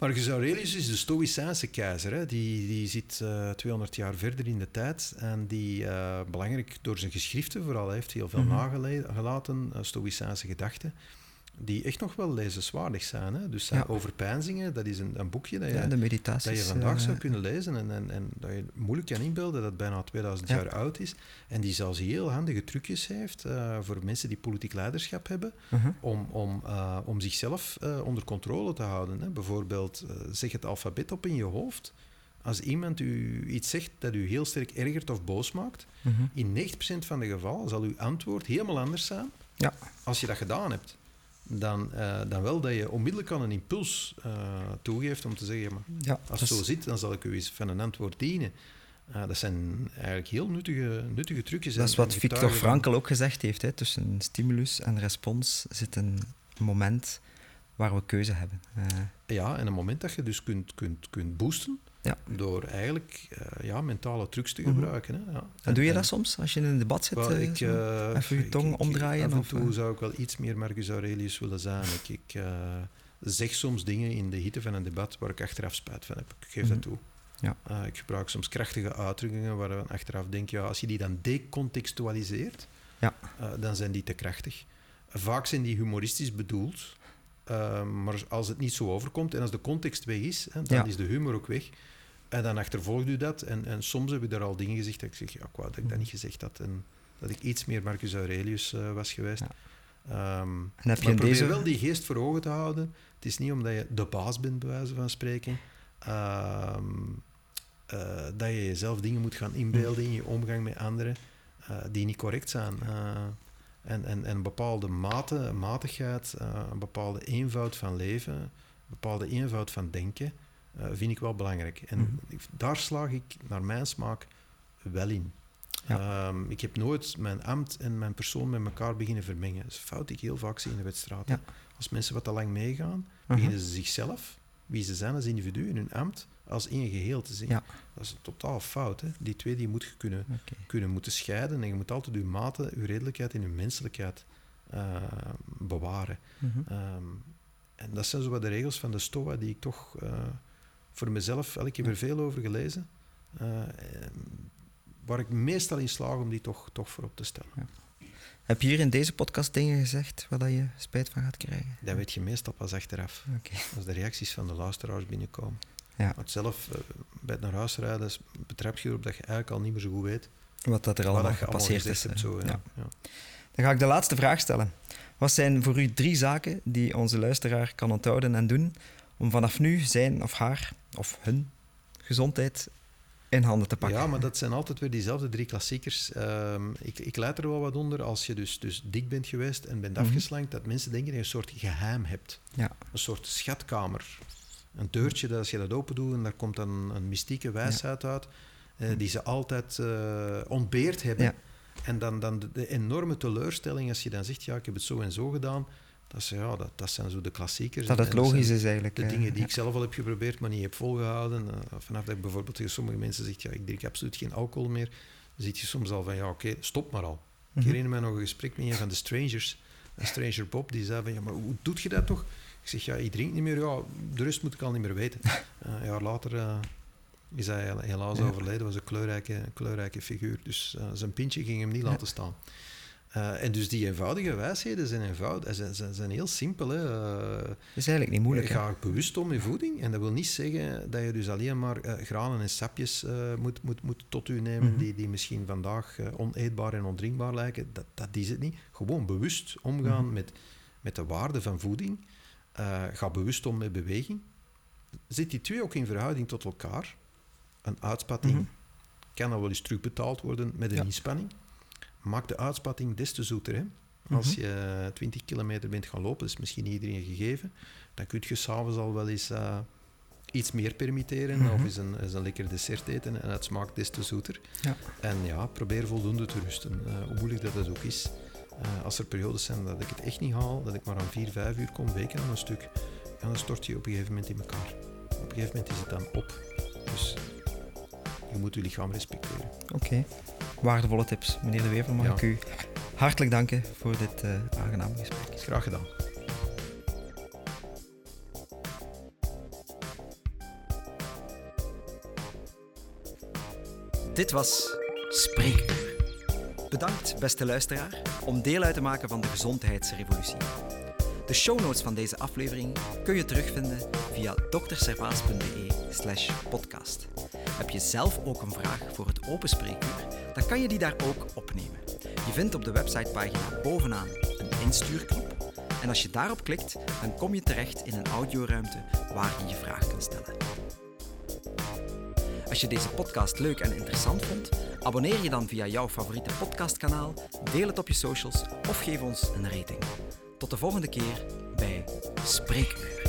Marcus Aurelius is de Stoïcijnse keizer. Hè. Die, die zit uh, 200 jaar verder in de tijd. En die, uh, belangrijk door zijn geschriften vooral, heeft heel veel mm -hmm. nagelaten, uh, Stoïcijnse gedachten, die echt nog wel lezenswaardig zijn. Hè. Dus zijn ja. overpeinzingen, dat is een, een boekje dat je, ja, dat je vandaag zou kunnen lezen en, en, en dat je moeilijk kan inbeelden dat het bijna 2000 ja. jaar oud is. En die zelfs heel handige trucjes heeft voor mensen die politiek leiderschap hebben, uh -huh. om, om, om zichzelf onder controle te houden. Hè. Bijvoorbeeld, zeg het alfabet op in je hoofd. Als iemand u iets zegt dat u heel sterk ergert of boos maakt, uh -huh. in 90% van de gevallen zal uw antwoord helemaal anders zijn ja. als je dat gedaan hebt dan, uh, dan wel dat je onmiddellijk aan een impuls uh, toegeeft om te zeggen, maar ja, als het zo zit, dan zal ik u eens van een antwoord dienen. Uh, dat zijn eigenlijk heel nuttige, nuttige trucjes. Dat is wat Victor Frankl ook gezegd heeft. Hè. Tussen stimulus en respons zit een moment waar we keuze hebben. Ja, en een moment dat je dus kunt, kunt, kunt boosten. Ja. Door eigenlijk uh, ja, mentale trucs te gebruiken. Hè. Ja. En, doe je dat soms als je in een debat zit? Well, ik, uh, even je tong ik, omdraaien? Af en of, toe zou ik wel iets meer Marcus Aurelius willen zijn. Ik, ik uh, zeg soms dingen in de hitte van een debat waar ik achteraf spijt van heb. Ik geef mm -hmm. dat toe. Ja. ik gebruik soms krachtige uitdrukkingen waar we achteraf denk, ja, als je die dan decontextualiseert, ja. dan zijn die te krachtig. Vaak zijn die humoristisch bedoeld, maar als het niet zo overkomt en als de context weg is, hè, dan ja. is de humor ook weg. En dan achtervolgt u dat. En, en soms heb ik daar al dingen gezegd dat ik zeg, ja, ik wou dat ik dat niet gezegd had. En dat ik iets meer Marcus Aurelius uh, was geweest. Ja. Um, en heb je maar probeer deze... wel die geest voor ogen te houden. Het is niet omdat je de baas bent, bij wijze van spreken, um, uh, dat je jezelf dingen moet gaan inbeelden in je omgang met anderen uh, die niet correct zijn. En, en, en een bepaalde mate, matigheid, een bepaalde eenvoud van leven, een bepaalde eenvoud van denken, uh, vind ik wel belangrijk. En mm -hmm. daar slaag ik naar mijn smaak wel in. Ja. Um, ik heb nooit mijn ambt en mijn persoon met elkaar beginnen vermengen. Dat is fout die ik heel vaak zie in de wedstrijd. Ja. Als mensen wat te lang meegaan, uh -huh. beginnen ze zichzelf, wie ze zijn als individu in hun ambt, als één geheel te zien. Ja. Dat is totaal fout. Hè? Die twee die moet je kunnen, okay. kunnen moeten scheiden en je moet altijd je mate, je redelijkheid en je menselijkheid eh, bewaren. Mhm. Ehm, en dat zijn zo wat de regels van de STOA die ik toch eh, voor mezelf, ik heb er veel over gelezen, en waar ik meestal in slaag om die toch, toch voorop te stellen. Heb je hier in deze podcast dingen gezegd waar dat je spijt van gaat krijgen? Dat weet je meestal pas achteraf, als de reacties van de luisteraars binnenkomen. Ja. Want zelf, eh, bij het naar huis rijden, betrap je erop dat je eigenlijk al niet meer zo goed weet Wat dat er allemaal dat je allemaal gepasseerd is. hebt. Zo, ja. ja. Ja. Dan ga ik de laatste vraag stellen. Wat zijn voor u drie zaken die onze luisteraar kan onthouden en doen om vanaf nu zijn of haar of hun gezondheid in handen te pakken? Ja, maar dat zijn altijd weer diezelfde drie klassiekers. Ehm, ik, ik leid er wel wat onder als je dus, dus dik bent geweest en bent Mhm. afgeslankt, dat mensen denken dat je een soort geheim hebt. Ja. Een soort schatkamer. Een deurtje, dat als je dat open doet en daar komt dan een mystieke wijsheid uit, eh, die ze altijd eh, ontbeerd hebben. Ja. En dan, dan de, de enorme teleurstelling als je dan zegt, ja, ik heb het zo en zo gedaan. Dat, is, ja, dat, dat zijn zo de klassiekers. Dat het logisch is eigenlijk. de dingen die ik zelf al heb geprobeerd, maar niet heb volgehouden. Eh, vanaf dat ik bijvoorbeeld tegen sommige mensen zeg, ja, ik drink absoluut geen alcohol meer, dan zit je soms al van, ja, oké, stop maar al. Ik Mhm. herinner mij nog een gesprek met een van de strangers, een stranger Bob, die zei van, ja, maar hoe doet je dat toch? Ik zeg, ja, ik drink niet meer, ja, de rest moet ik al niet meer weten. Eh, een jaar later eh, is hij hel- helaas Ja. overleden, was een kleurrijke, een kleurrijke figuur, dus eh, zijn pintje ging hem niet laten staan. En dus die eenvoudige wijsheden zijn, eenvoud, eh, zijn, zijn, zijn heel simpel. Hè. Dat is eigenlijk niet moeilijk. Ga bewust om met voeding. En dat wil niet zeggen dat je dus alleen maar granen en sapjes moet, moet, moet tot u nemen Mhm. die, die misschien vandaag oneetbaar en ondrinkbaar lijken. Dat, dat is het niet. Gewoon bewust omgaan Mhm. met, met de waarde van voeding. Eh, ga bewust om met beweging. Zit die twee ook in verhouding tot elkaar? Een uitspatting Mhm. kan al wel eens terugbetaald worden met een Ja. inspanning. Maak de uitspatting des te zoeter. Hè? Als Mhm. je 20 kilometer bent gaan lopen, dat is misschien iedereen gegeven, dan kun je s'avonds al wel eens eh, iets meer permitteren Mhm. of eens een, eens een lekker dessert eten en het smaakt des te zoeter. Ja. En ja, probeer voldoende te rusten, eh, hoe moeilijk dat, dat ook is. Eh, als er periodes zijn dat ik het echt niet haal, dat ik maar aan 4, 5 uur kom, weken aan een stuk, ja, dan stort je op een gegeven moment in elkaar. Op een gegeven moment is het dan op. Dus je moet je lichaam respecteren. Oké. Waardevolle tips. Meneer De Wever, mag Ja. ik u hartelijk danken voor dit eh aangename gesprek. Graag gedaan. Dit was Spreekuur. Bedankt, beste luisteraar, om deel uit te maken van de gezondheidsrevolutie. De show notes van deze aflevering kun je terugvinden via dokterservaas.be podcast. Heb je zelf ook een vraag voor het open spreekuur, dan kan je die daar ook opnemen. Je vindt op de websitepagina bovenaan een instuurknop en als je daarop klikt, dan kom je terecht in een audioruimte waar je je vraag kunt stellen. Als je deze podcast leuk en interessant vond, abonneer je dan via jouw favoriete podcastkanaal, deel het op je socials of geef ons een rating. Tot de volgende keer bij Spreekuur.